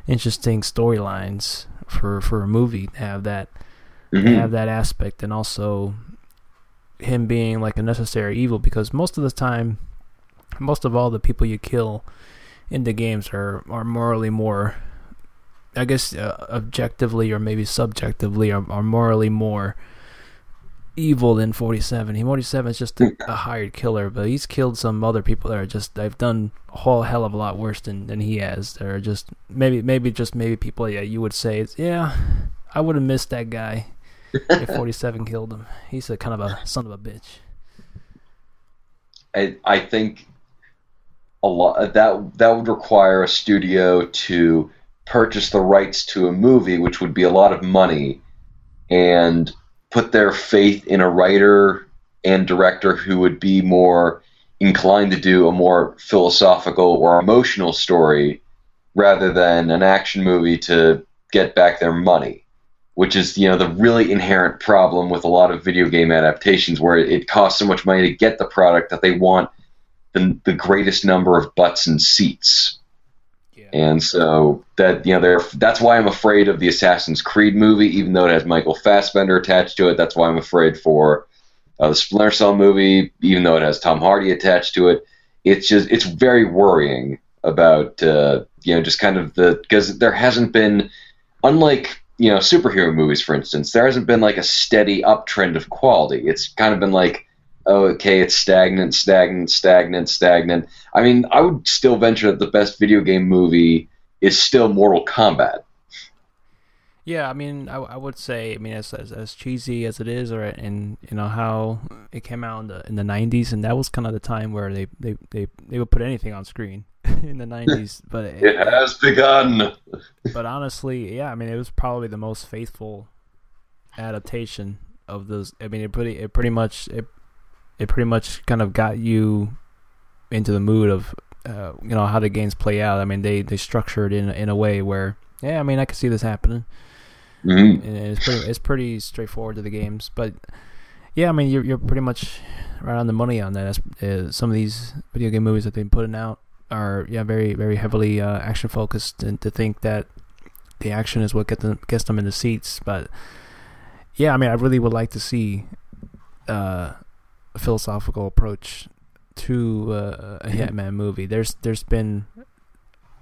interesting storylines for for a movie to have that Mhm. have that aspect and also him being like a necessary evil because most of the time most of all the people you kill in the games are are morally more I guess uh, objectively or maybe subjectively are, are morally more evil than 47. He 47 is just a, a hired killer, but he's killed some other people that are just they've done a whole hell of a lot worse than, than he has. They're just maybe maybe just maybe people yeah you would say it's yeah I would have missed that guy if 47 killed him. He's a kind of a son of a bitch. I I think a lot that that would require a studio to purchase the rights to a movie, which would be a lot of money, and put their faith in a writer and director who would be more inclined to do a more philosophical or emotional story rather than an action movie to get back their money which is you know the really inherent problem with a lot of video game adaptations where it costs so much money to get the product that they want the, the greatest number of butts and seats. And so that you know that's why I'm afraid of the Assassin's Creed movie even though it has Michael Fassbender attached to it that's why I'm afraid for uh, the Splinter Cell movie even though it has Tom Hardy attached to it it's just it's very worrying about uh, you know just kind of the because there hasn't been unlike you know superhero movies, for instance, there hasn't been like a steady uptrend of quality. It's kind of been like, oh, okay, it's stagnant, stagnant, stagnant, stagnant. I mean, I would still venture that the best video game movie is still Mortal Kombat. Yeah, I mean, I, I would say, I mean, as, as as cheesy as it is, or and you know how it came out in the in the '90s, and that was kind of the time where they they they, they would put anything on screen in the '90s. But it, It has begun. but honestly, yeah, I mean, it was probably the most faithful adaptation of those. I mean, it pretty it pretty much it it pretty much kind of got you into the mood of uh, you know how the games play out. I mean, they they structured in in a way where yeah, I mean, I could see this happening Mhm. and it's pretty it's pretty straightforward to the games. But yeah, I mean you're you're pretty much right on the money on that. Uh, some of these video game movies that they've been putting out are yeah very very heavily uh, action focused, and to think that the action is what get them gets them in the seats. But yeah, I mean I really would like to see uh, philosophical approach to uh, a Hitman movie. There's there's been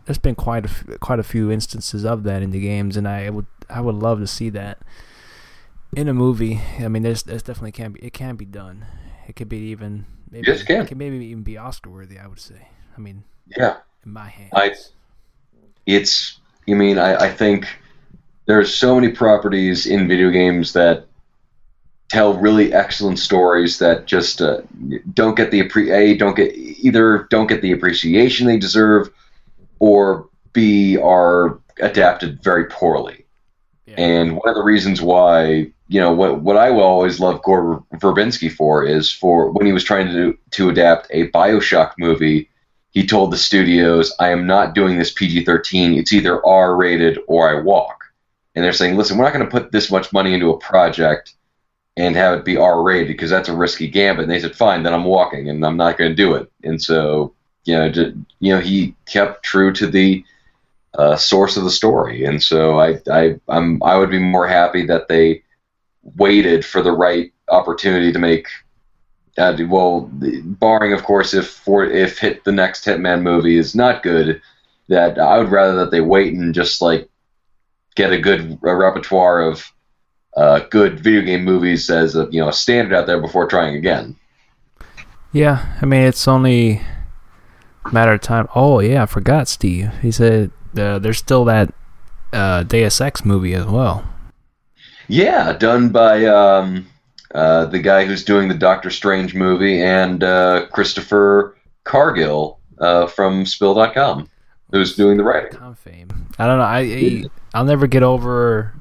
there's been quite a f- quite a few instances of that in the games, and I would I would love to see that in a movie. I mean, there's there's definitely can be it can be done. It could be even maybe Yes, it can. it can maybe even be Oscar worthy. I would say. I mean, Yeah. in my hands. I- it's you mean I, I think there's so many properties in video games that tell really excellent stories that just uh, don't get the appre- a don't get either don't get the appreciation they deserve or b are adapted very poorly yeah. and one of the reasons why you know what what I will always love Gore Verbinski for is for when he was trying to to adapt a BioShock movie he told the studios, I am not doing this PG 13. It's either R rated or I walk. And they're saying, listen, we're not going to put this much money into a project and have it be R rated because that's a risky gambit. And they said, fine, then I'm walking and I'm not going to do it. And so, you know, ju- you know, he kept true to the uh, source of the story. And so I, I, I'm, I would be more happy that they waited for the right opportunity to make uh, well, barring of course if for if hit the next Hitman movie is not good, that I would rather that they wait and just like get a good a repertoire of uh, good video game movies as a you know a standard out there before trying again. Yeah, I mean it's only a matter of time. Oh yeah, I forgot Steve. He said uh, there's still that uh, Deus Ex movie as well. Yeah, done by um, uh, the guy who's doing the Doctor Strange movie and uh, Christopher Cargill uh, from Spill.com, who's doing the writing. Con fame. I don't know. I, I I'll never get over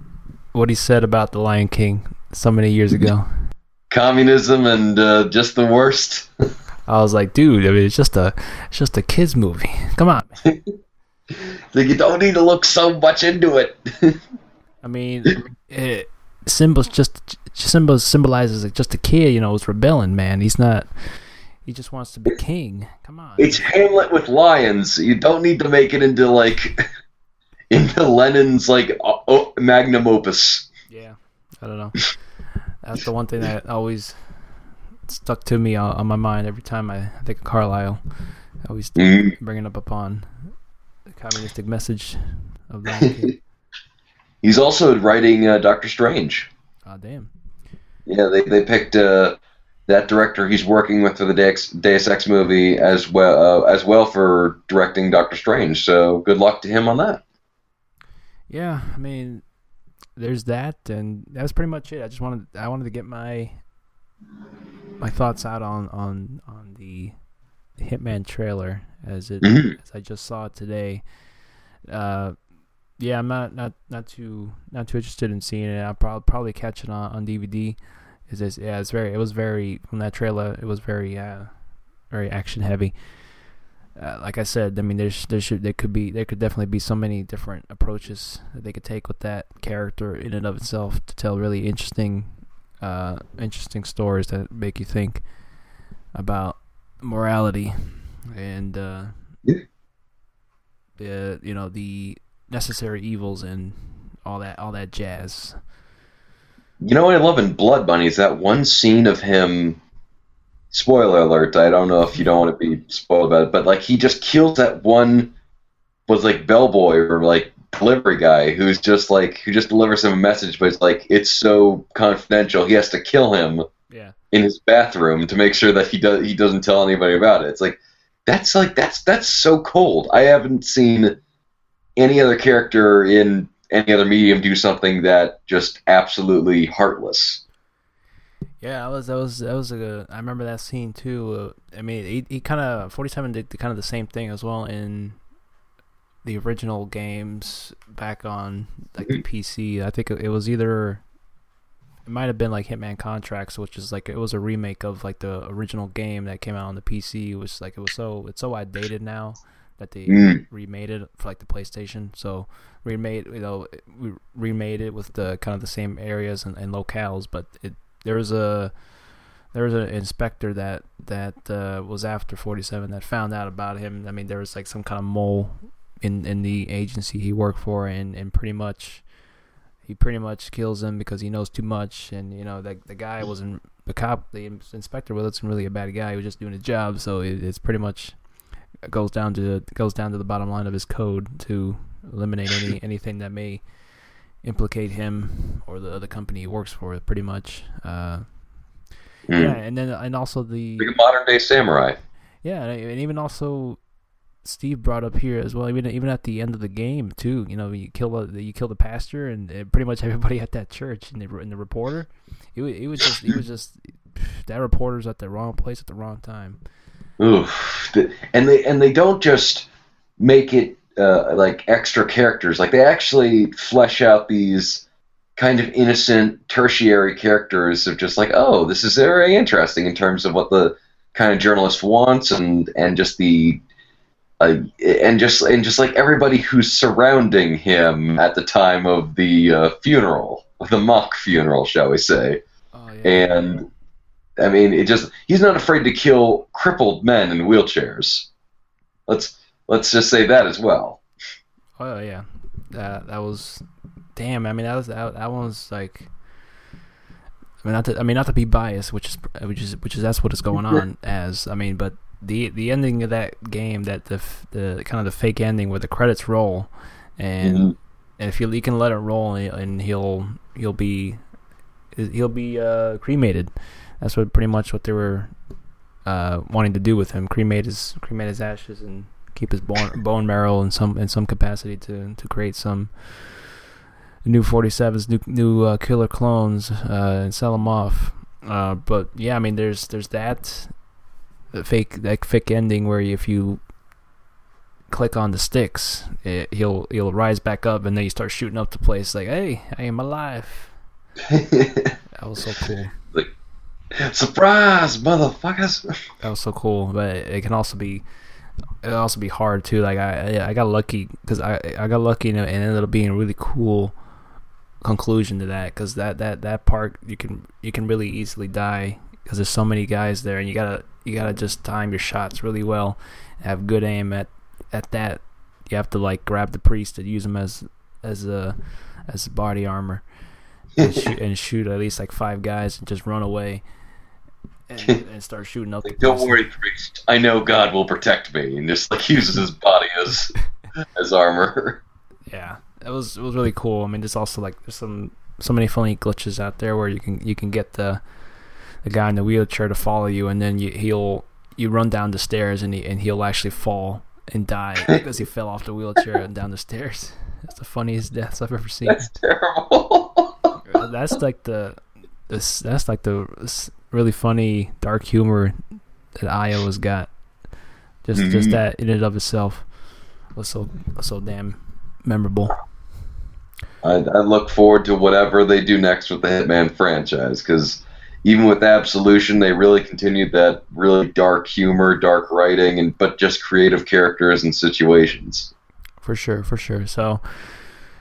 what he said about the Lion King so many years ago. Communism and uh, just the worst. I was like, dude, I mean, it's just a it's just a kids movie. Come on. Like you don't need to look so much into it. I mean, it, Simba's just Simba symbolizes like just a kid. You know, is rebelling. Man, he's not. He just wants to be king. Come on. it's Hamlet with lions. You don't need to make it into like into Lenin's like o- magnum opus. Yeah, I don't know. That's the one thing that always stuck to me on, on my mind every time I think of Carlisle. I always Mhm. bringing up upon the communistic message of that. He's also writing uh, Doctor Strange. Oh damn. Yeah, they they picked uh, that director he's working with for the Deus, Deus Ex movie as well uh, as well for directing Doctor Strange. So good luck to him on that. Yeah, I mean, there's that, and that's pretty much it. I just wanted I wanted to get my my thoughts out on on on the Hitman trailer as it Mhm. as I just saw it today. Uh, yeah, I'm not not not too not too interested in seeing it. I'll probably probably catch it on on DVD. Is yeah? It's very it was very from that trailer. It was very uh very action heavy. Uh, like I said, I mean, there's there should there could be there could definitely be so many different approaches that they could take with that character in and of itself to tell really interesting, uh, interesting stories that make you think about morality and uh, Yeah. the you know the necessary evils and all that all that jazz. You know what I love in Blood Money is that one scene of him. Spoiler alert! I don't know if you don't want to be spoiled about it, but like he just kills that one was like bellboy or like delivery guy who's just like who just delivers him a message, but it's like it's so confidential. He has to kill him Yeah. in his bathroom to make sure that he does he doesn't tell anybody about it. It's like that's like that's that's so cold. I haven't seen any other character in any other medium do something that just absolutely heartless. Yeah, that was that was that was a good. I remember that scene too. Uh, I mean, he he kind of forty seven did kind of the same thing as well in the original games back on like the PC. I think it, it was either it might have been like Hitman Contracts, which is like it was a remake of like the original game that came out on the PC. It was like it was so it's so outdated now that they Mm. remade it for like the PlayStation. So remade you know we remade it with the kind of the same areas and, and locales, but it there was a there was an inspector that that uh, was after 47 that found out about him. I mean, there was like some kind of mole in in the agency he worked for, and and pretty much he pretty much kills him because he knows too much. And you know, the the guy wasn't the cop, the inspector wasn't really a bad guy. He was just doing his job. So it, it's pretty much goes down to goes down to the bottom line of his code to eliminate any anything that may implicate him or the other company he works for. Pretty much. Uh, Mm. yeah, and then and also the Like modern day samurai. yeah, and and even also Steve brought up here as well. Even even at the end of the game too, you know, you kill the you kill the pastor and uh, pretty much everybody at that church and the and the reporter. It was, it was just it was just that reporter's at the wrong place at the wrong time. Oof. And they and they don't just make it uh, like extra characters. Like they actually flesh out these kind of innocent tertiary characters of just like, oh, this is very interesting in terms of what the kind of journalist wants and and just the uh, and just and just like everybody who's surrounding him at the time of the uh, funeral, the mock funeral, shall we say? Oh yeah, and I mean, it just he's not afraid to kill crippled men in wheelchairs. Let's let's just say that as well. oh yeah, that that was damn. I mean, that was that, that one was like. I mean, not to I mean not to be biased, which is which is which is that's what it's going on as. I mean, but the the ending of that game, that the the kind of the fake ending where the credits roll, and Mhm. and if you, you can let it roll and, and he'll he'll be he'll be uh, cremated. That's what pretty much what they were uh, wanting to do with him: cremate his cremate his ashes and keep his bone bone marrow in some in some capacity to to create some new 47s, new new uh, killer clones, uh, and sell them off. Uh, but yeah, I mean, there's there's that fake that fake ending where if you click on the sticks, it, he'll he'll rise back up, and then you start shooting up the place like, "Hey, I am alive." That was so cool. Like, Surprise, motherfuckers! That was so cool, but it can also be it can also be hard too. Like I I got lucky because I I got lucky and it ended up being a really cool conclusion to that because that that that part you can you can really easily die because there's so many guys there and you gotta you gotta just time your shots really well have good aim at at that you have to like grab the priest and use him as as a as body armor and, shoot, and shoot at least like five guys and just run away and, and start shooting up Like, don't place. worry, priest. I know God will protect me, and just like uses his body as as armor. yeah it was it was really cool i mean there's also like there's some so many funny glitches out there where you can you can get the the guy in the wheelchair to follow you and then you, he'll you run down the stairs and he, and he'll actually fall and die because he fell off the wheelchair and down the stairs that's the funniest deaths i've ever seen That's terrible. that's like the this that's like the really funny dark humor that IO's got. Just just Mhm. that in and of itself was so so damn memorable. I, I look forward to whatever they do next with the Hitman franchise because even with Absolution, they really continued that really dark humor, dark writing, and but just creative characters and situations. For sure, for sure. So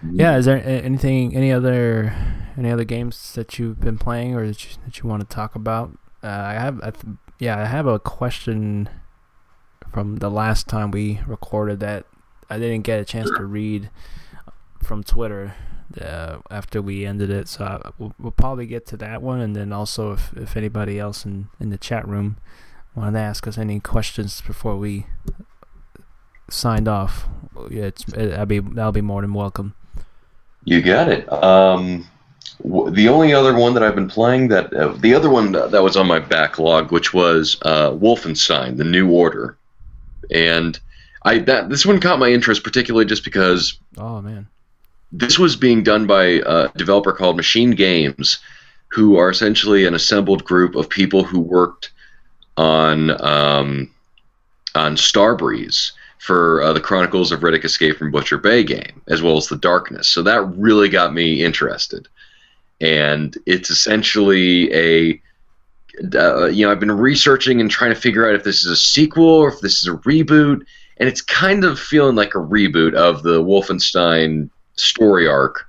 yeah, is there anything any other any other games that you've been playing or that you, that you want to talk about? Uh, I have I th- yeah, I have a question from the last time we recorded that I didn't get a chance to read from Twitter uh, after we ended it. So I, we'll, we'll probably get to that one, and then also if, if anybody else in, in the chat room wanted to ask us any questions before we signed off, yeah, it's it, I'll be that'll be more than welcome. You got it. Um, w- the only other one that I've been playing that uh, the other one that was on my backlog, which was uh, Wolfenstein: The New Order, and I that this one caught my interest particularly just because Oh man, this was being done by a developer called Machine Games, who are essentially an assembled group of people who worked on um, on Starbreeze for uh, the Chronicles of Riddick Escape from Butcher Bay game, as well as the Darkness. So that really got me interested, and it's essentially a uh, you know I've been researching and trying to figure out if this is a sequel or if this is a reboot, and it's kind of feeling like a reboot of the Wolfenstein story arc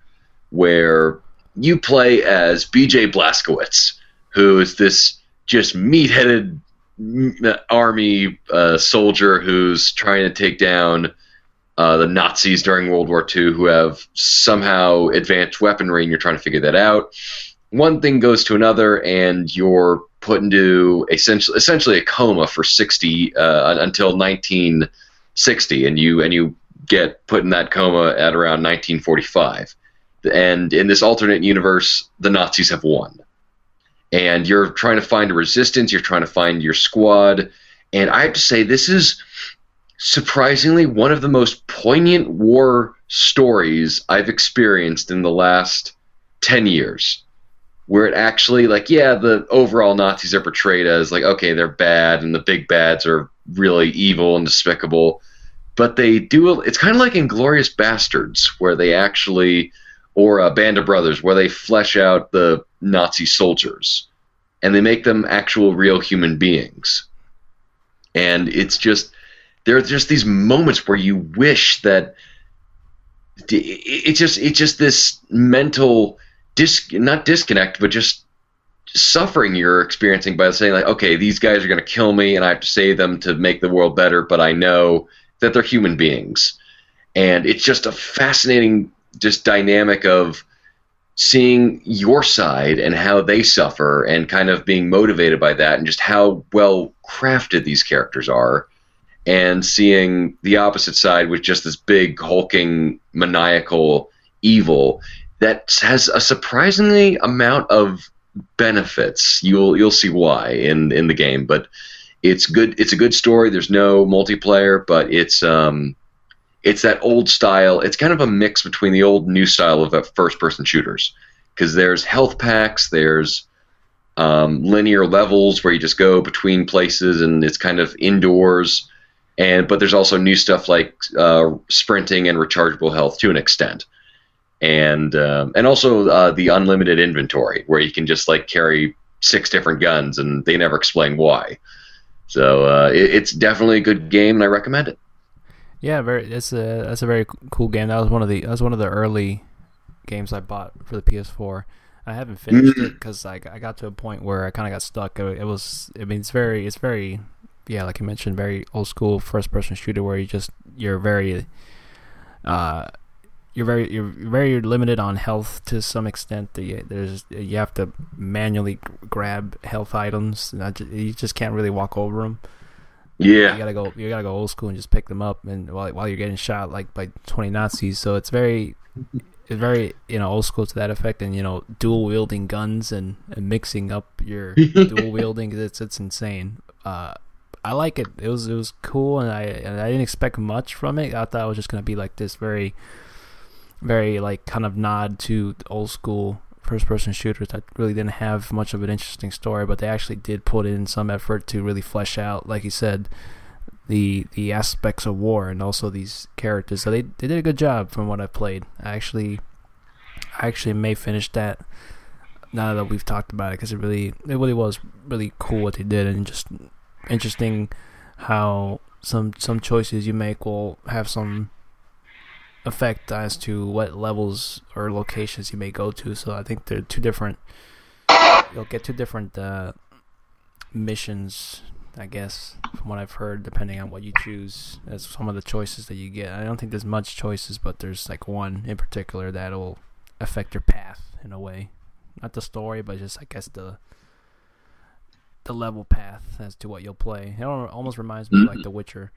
where you play as BJ Blazkowicz, who is this just meat-headed army uh, soldier who's trying to take down uh, the Nazis during World War II, who have somehow advanced weaponry, and you're trying to figure that out. One thing goes to another, and you're put into essentially essentially a coma for 60 uh, until 1960, and you and you get put in that coma at around 1945. And in this alternate universe, the Nazis have won. And you're trying to find a resistance, you're trying to find your squad. And I have to say, this is surprisingly one of the most poignant war stories I've experienced in the last 10 years. Where it actually, like, yeah, the overall Nazis are portrayed as, like, okay, they're bad, and the big bads are really evil and despicable but they do it's kind of like Inglorious Bastards where they actually or a band of brothers where they flesh out the nazi soldiers and they make them actual real human beings and it's just there are just these moments where you wish that it's just it's just this mental dis not disconnect but just suffering you're experiencing by saying like okay these guys are going to kill me and i have to save them to make the world better but i know that they're human beings. And it's just a fascinating just dynamic of seeing your side and how they suffer and kind of being motivated by that and just how well crafted these characters are and seeing the opposite side with just this big hulking maniacal evil that has a surprisingly amount of benefits you'll you'll see why in in the game but it's good. It's a good story. There's no multiplayer, but it's um, it's that old style. It's kind of a mix between the old new style of uh, first-person shooters because there's health packs, there's um, linear levels where you just go between places, and it's kind of indoors. And but there's also new stuff like uh, sprinting and rechargeable health to an extent, and um, and also uh, the unlimited inventory where you can just like carry six different guns, and they never explain why. So uh, it, it's definitely a good game, and I recommend it. Yeah, very. It's a that's a very cool game. That was one of the that was one of the early games I bought for the PS4. I haven't finished it because I, I got to a point where I kind of got stuck. It, was I mean it's very it's very yeah like you mentioned very old school first person shooter where you just you're very uh you're very you're very limited on health to some extent. There's you have to manually grab health items. you just can't really walk over them. Yeah, you gotta go. You gotta go old school and just pick them up, and while while you're getting shot like by twenty Nazis. So it's very it's very you know old school to that effect, and you know dual wielding guns and, and mixing up your dual wielding. It's it's insane. Uh, I like it. It was it was cool, and I and I didn't expect much from it. I thought it was just gonna be like this very very like kind of nod to old school first person shooters that really didn't have much of an interesting story, but they actually did put in some effort to really flesh out, like you said, the the aspects of war and also these characters. So they they did a good job from what I've played. I actually I actually may finish that now that we've talked about it because it really it really was really cool what they did and just interesting how some some choices you make will have some effect as to what levels or locations you may go to. So I think they're two different. You'll get two different uh, missions, I guess, from what I've heard, depending on what you choose as some of the choices that you get. I don't think there's much choices, but there's like one in particular that'll affect your path in a way. Not the story, but just I guess the the level path as to what you'll play. It almost reminds me mm-hmm. of like mm-hmm. The Witcher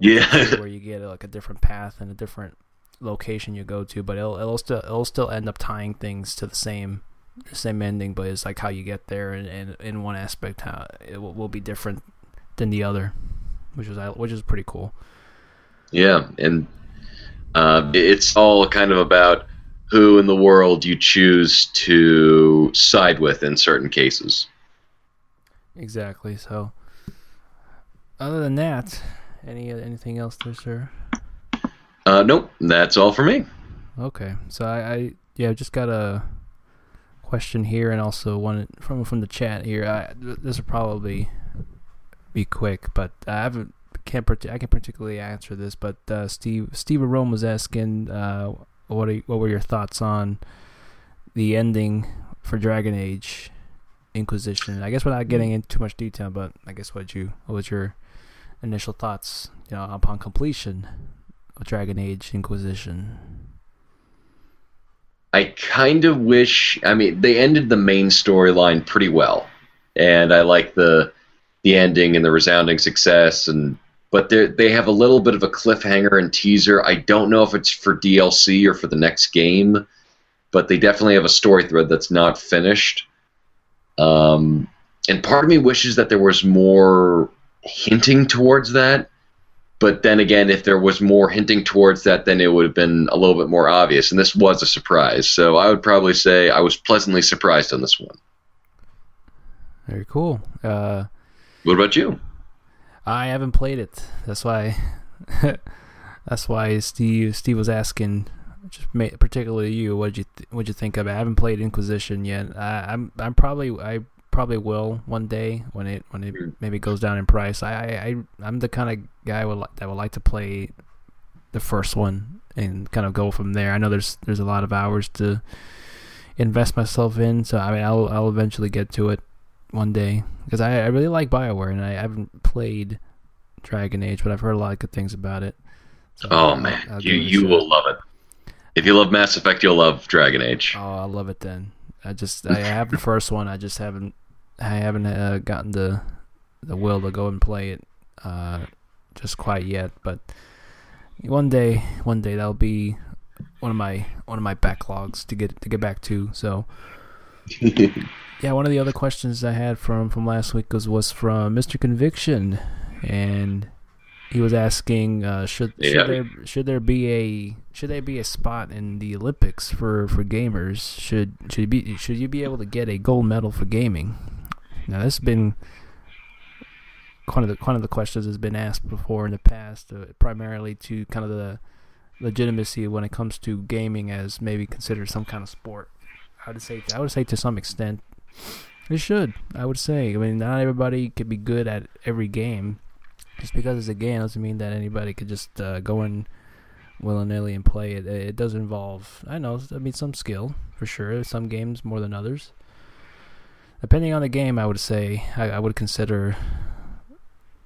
Yeah. where you get like a different path and a different location you go to, but it'll it'll still it'll still end up tying things to the same the same ending, but it's like how you get there, and, and in one aspect, how it will, will be different than the other, which is which is pretty cool. Yeah, and uh, it's all kind of about who in the world you choose to side with in certain cases. Exactly. So, other than that, any anything else there, sir? Uh, nope, that's all for me. Okay, so I, I yeah just got a question here, and also one from from the chat here. I, this will probably be quick, but I haven't can't I can particularly answer this. But uh, Steve Steve Rome was asking, uh, what are, what were your thoughts on the ending for Dragon Age Inquisition? I guess we're not getting into too much detail, but I guess what you what was your initial thoughts, you know, upon completion of Dragon Age Inquisition? I kind of wish. I mean, they ended the main storyline pretty well, and I like the the ending and the resounding success. And but they they have a little bit of a cliffhanger and teaser. I don't know if it's for DLC or for the next game, but they definitely have a story thread that's not finished. Um, and part of me wishes that there was more hinting towards that. But then again, if there was more hinting towards that, then it would have been a little bit more obvious. And this was a surprise. So I would probably say I was pleasantly surprised on this one. Very cool. Uh, what about you? I haven't played it. That's why. that's why Steve Steve was asking, just particularly you, what you th- what you think of it. I haven't played Inquisition yet. I, I'm I'm probably I probably will one day when it when it hmm. maybe goes down in price. I I I'm the kind of guy would li- that would like to play the first one and kind of go from there. I know there's there's a lot of hours to invest myself in, so I mean I'll I'll eventually get to it one day because I I really like Bioware and I haven't played Dragon Age, but I've heard a lot of good things about it. So oh man, I'll you you will love it. If you love Mass Effect, you'll love Dragon Age. Oh, I love it then. I just I have the first one. I just haven't I haven't uh, gotten the the will to go and play it uh, just quite yet. But one day, one day that'll be one of my one of my backlogs to get to get back to. So. yeah, one of the other questions I had from from last week was was from Mr. Conviction, and he was asking uh, should yeah. should there should there be a should there be a spot in the Olympics for, for gamers? Should should you be should you be able to get a gold medal for gaming? Now, this has been one of the one of the questions has been asked before in the past, uh, primarily to kind of the legitimacy when it comes to gaming as maybe considered some kind of sport. I would say I would say to some extent it should. I would say. I mean, not everybody could be good at every game. Just because it's a game doesn't mean that anybody could just uh, go in willy nilly and play it. It does involve, I know, I mean, some skill for sure. Some games more than others depending on the game, I would say I, I would consider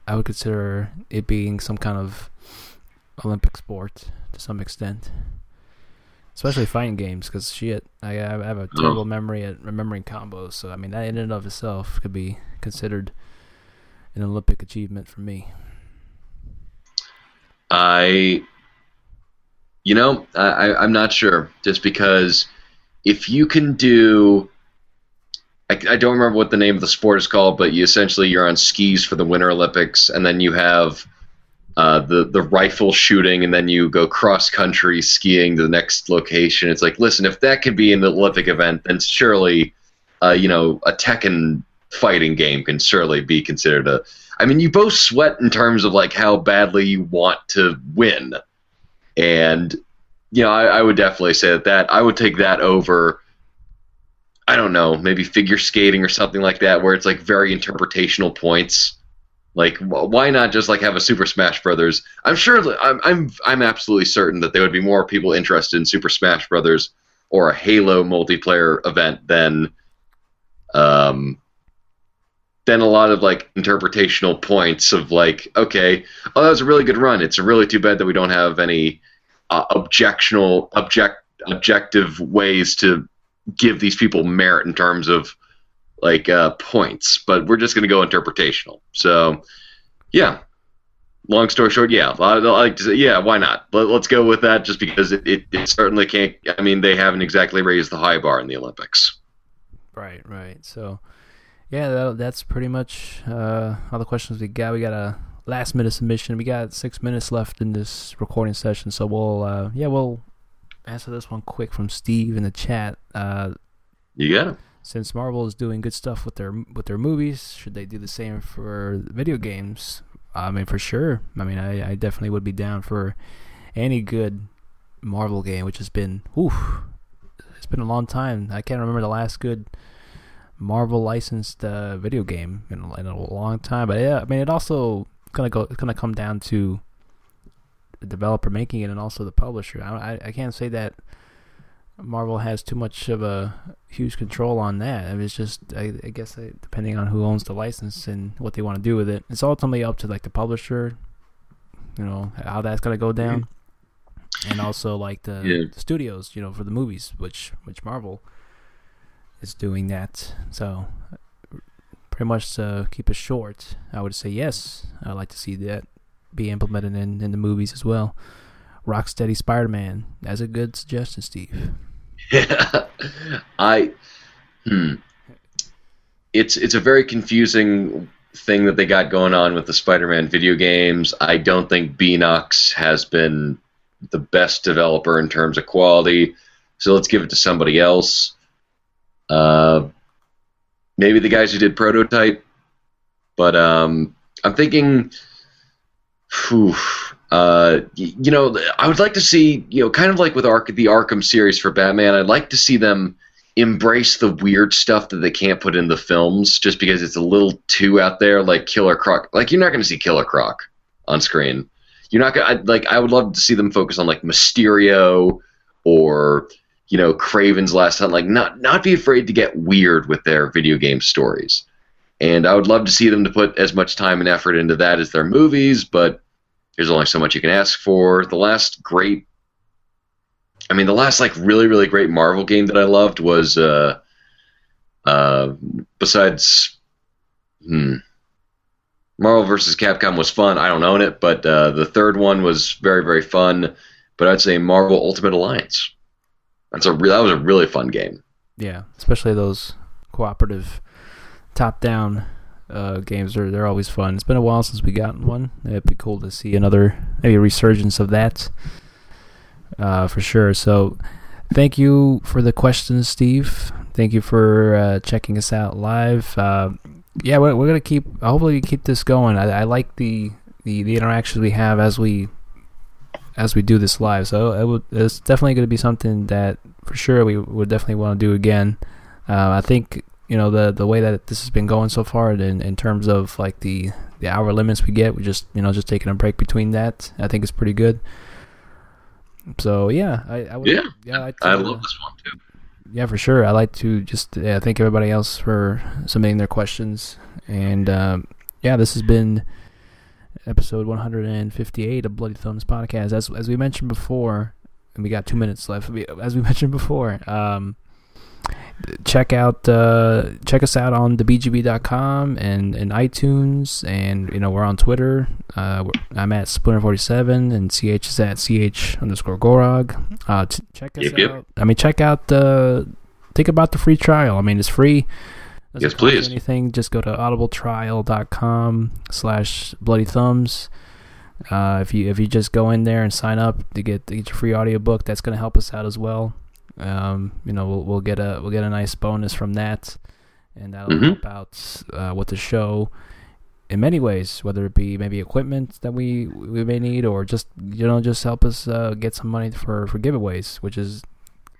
I would consider it being some kind of Olympic sport to some extent, especially fighting games. Because shit, I, I have a terrible memory at remembering combos. So I mean, that in and of itself could be considered an Olympic achievement for me. I, you know, I, I'm not sure. Just because if you can do I, don't remember what the name of the sport is called, but you essentially you're on skis for the Winter Olympics, and then you have uh, the the rifle shooting, and then you go cross country skiing to the next location. It's like, listen, if that could be an Olympic event, then surely, uh, you know, a Tekken fighting game can surely be considered a. I mean, you both sweat in terms of like how badly you want to win, and you know, I, I would definitely say that that I would take that over I don't know, maybe figure skating or something like that, where it's like very interpretational points. Like, why not just like have a Super Smash Brothers? I'm sure, I'm, I'm, I'm absolutely certain that there would be more people interested in Super Smash Brothers or a Halo multiplayer event than, um, than a lot of like interpretational points of like, okay, oh, that was a really good run. It's really too bad that we don't have any uh, objectional, object, objective ways to give these people merit in terms of like uh, points, but we're just going to go interpretational. So, yeah, long story short, yeah, I like to say, yeah, why not? Let, us go with that, just because it, it, it, certainly can't. I mean, they haven't exactly raised the high bar in the Olympics. Right, right. So, yeah, that, that's pretty much uh, all the questions we got. We got a last minute submission. We got six minutes left in this recording session, so we'll uh, yeah, we'll answer this one quick from Steve in the chat. Uh, you got it. Since Marvel is doing good stuff with their with their movies, should they do the same for video games? I mean, for sure. I mean, I, I definitely would be down for any good Marvel game, which has been, oof, it's been a long time. I can't remember the last good Marvel licensed uh, video game in, in, a long time. But yeah, I mean, it also gonna go, it's gonna come down to the developer making it and also the publisher. I, I, I can't say that Marvel has too much of a huge control on that. I mean, it's just, I, I guess, uh, depending on who owns the license and what they want to do with it, it's ultimately up to like the publisher. You know how that's gonna go down, and also like the, yeah. the studios, you know, for the movies, which which Marvel is doing that. So, pretty much to keep it short, I would say yes. I'd like to see that be implemented in in the movies as well. Rocksteady Spider-Man. That's a good suggestion, Steve. Yeah, I. Hmm. It's it's a very confusing thing that they got going on with the Spider-Man video games. I don't think Beenox has been the best developer in terms of quality, so let's give it to somebody else. Uh, maybe the guys who did Prototype, but um, I'm thinking. Uh, you know, I would like to see, you know, kind of like with Ark, the Arkham series for Batman, I'd like to see them embrace the weird stuff that they can't put in the films just because it's a little too out there, like Killer Croc. Like, you're not going to see Killer Croc on screen. You're not going to, like, I would love to see them focus on, like, Mysterio or, you know, Kraven's Last Hunt. Like, not, not be afraid to get weird with their video game stories. And I would love to see them to put as much time and effort into that as their movies, but there's only so much you can ask for. The last great, I mean, the last like really really great Marvel game that I loved was uh, uh, besides, hmm, Marvel versus Capcom was fun. I don't own it, but uh, the third one was very very fun. But I'd say Marvel Ultimate Alliance. That's a re- that was a really fun game. Yeah, especially those cooperative top down uh, games are they're always fun. It's been a while since we got one. It'd be cool to see another maybe a resurgence of that uh, for sure. So thank you for the questions, Steve. Thank you for uh, checking us out live. Uh, yeah, we're, we're, gonna keep. Hopefully, keep this going. I, I like the, the the interactions we have as we as we do this live. So it would, it's definitely to be something that for sure we would definitely want to do again. Uh, I think you know the the way that this has been going so far in in terms of like the the hour limits we get we just you know just taking a break between that i think it's pretty good. So yeah i, I would yeah. yeah I, I love this one too. yeah for sure. I like to just yeah, thank everybody else for submitting their questions. And um, yeah this has been episode 158 of bloody thumbs podcast. As as we mentioned before and we got two minutes left as we mentioned before um check out uh, check us out on thebgb.com and, and iTunes and you know we're on Twitter. Uh, I'm at Splinter47 and ch is at ch underscore Gorog. Uh, t- check us yep, out. Yep. I mean, check out the think about the free trial. I mean, it's free. Doesn't yes, please. Anything? Just go to audibletrial.com slash bloody thumbs. Uh, if you if you just go in there and sign up to get to get your free audiobook, that's going to help us out as well. Um, you know, we'll, we'll get a we'll get a nice bonus from that, and that'll mm-hmm. help out uh, with the show in many ways. Whether it be maybe equipment that we we may need, or just you know just help us uh, get some money for for giveaways, which is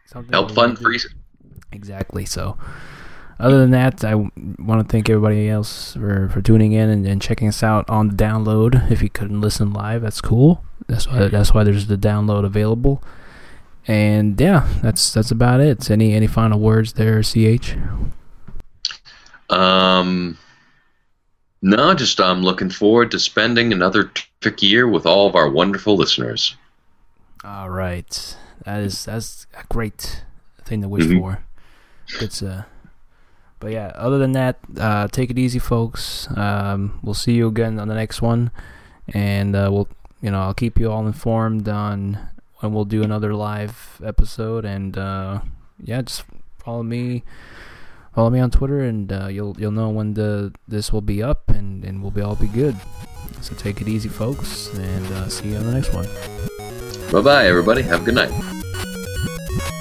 something help fund free. Exactly. So. Other than that, I want to thank everybody else for, for tuning in and, and checking us out on the download. If you couldn't listen live, that's cool. That's why that's why there's the download available. And yeah, that's that's about it. Any any final words there, Ch? Um, no, just I'm looking forward to spending another terrific year with all of our wonderful listeners. All right, that is that's a great thing to wish mm-hmm. for. It's uh, but yeah. Other than that, uh, take it easy, folks. Um, we'll see you again on the next one. and uh, we'll you know I'll keep you all informed on when we'll do another live episode, and uh, yeah, just follow me. Follow me on Twitter, and uh, you'll you'll know when the this will be up, and, and we'll be all be good. So take it easy, folks, and uh, see you on the next one. Bye bye, everybody. Have a good night.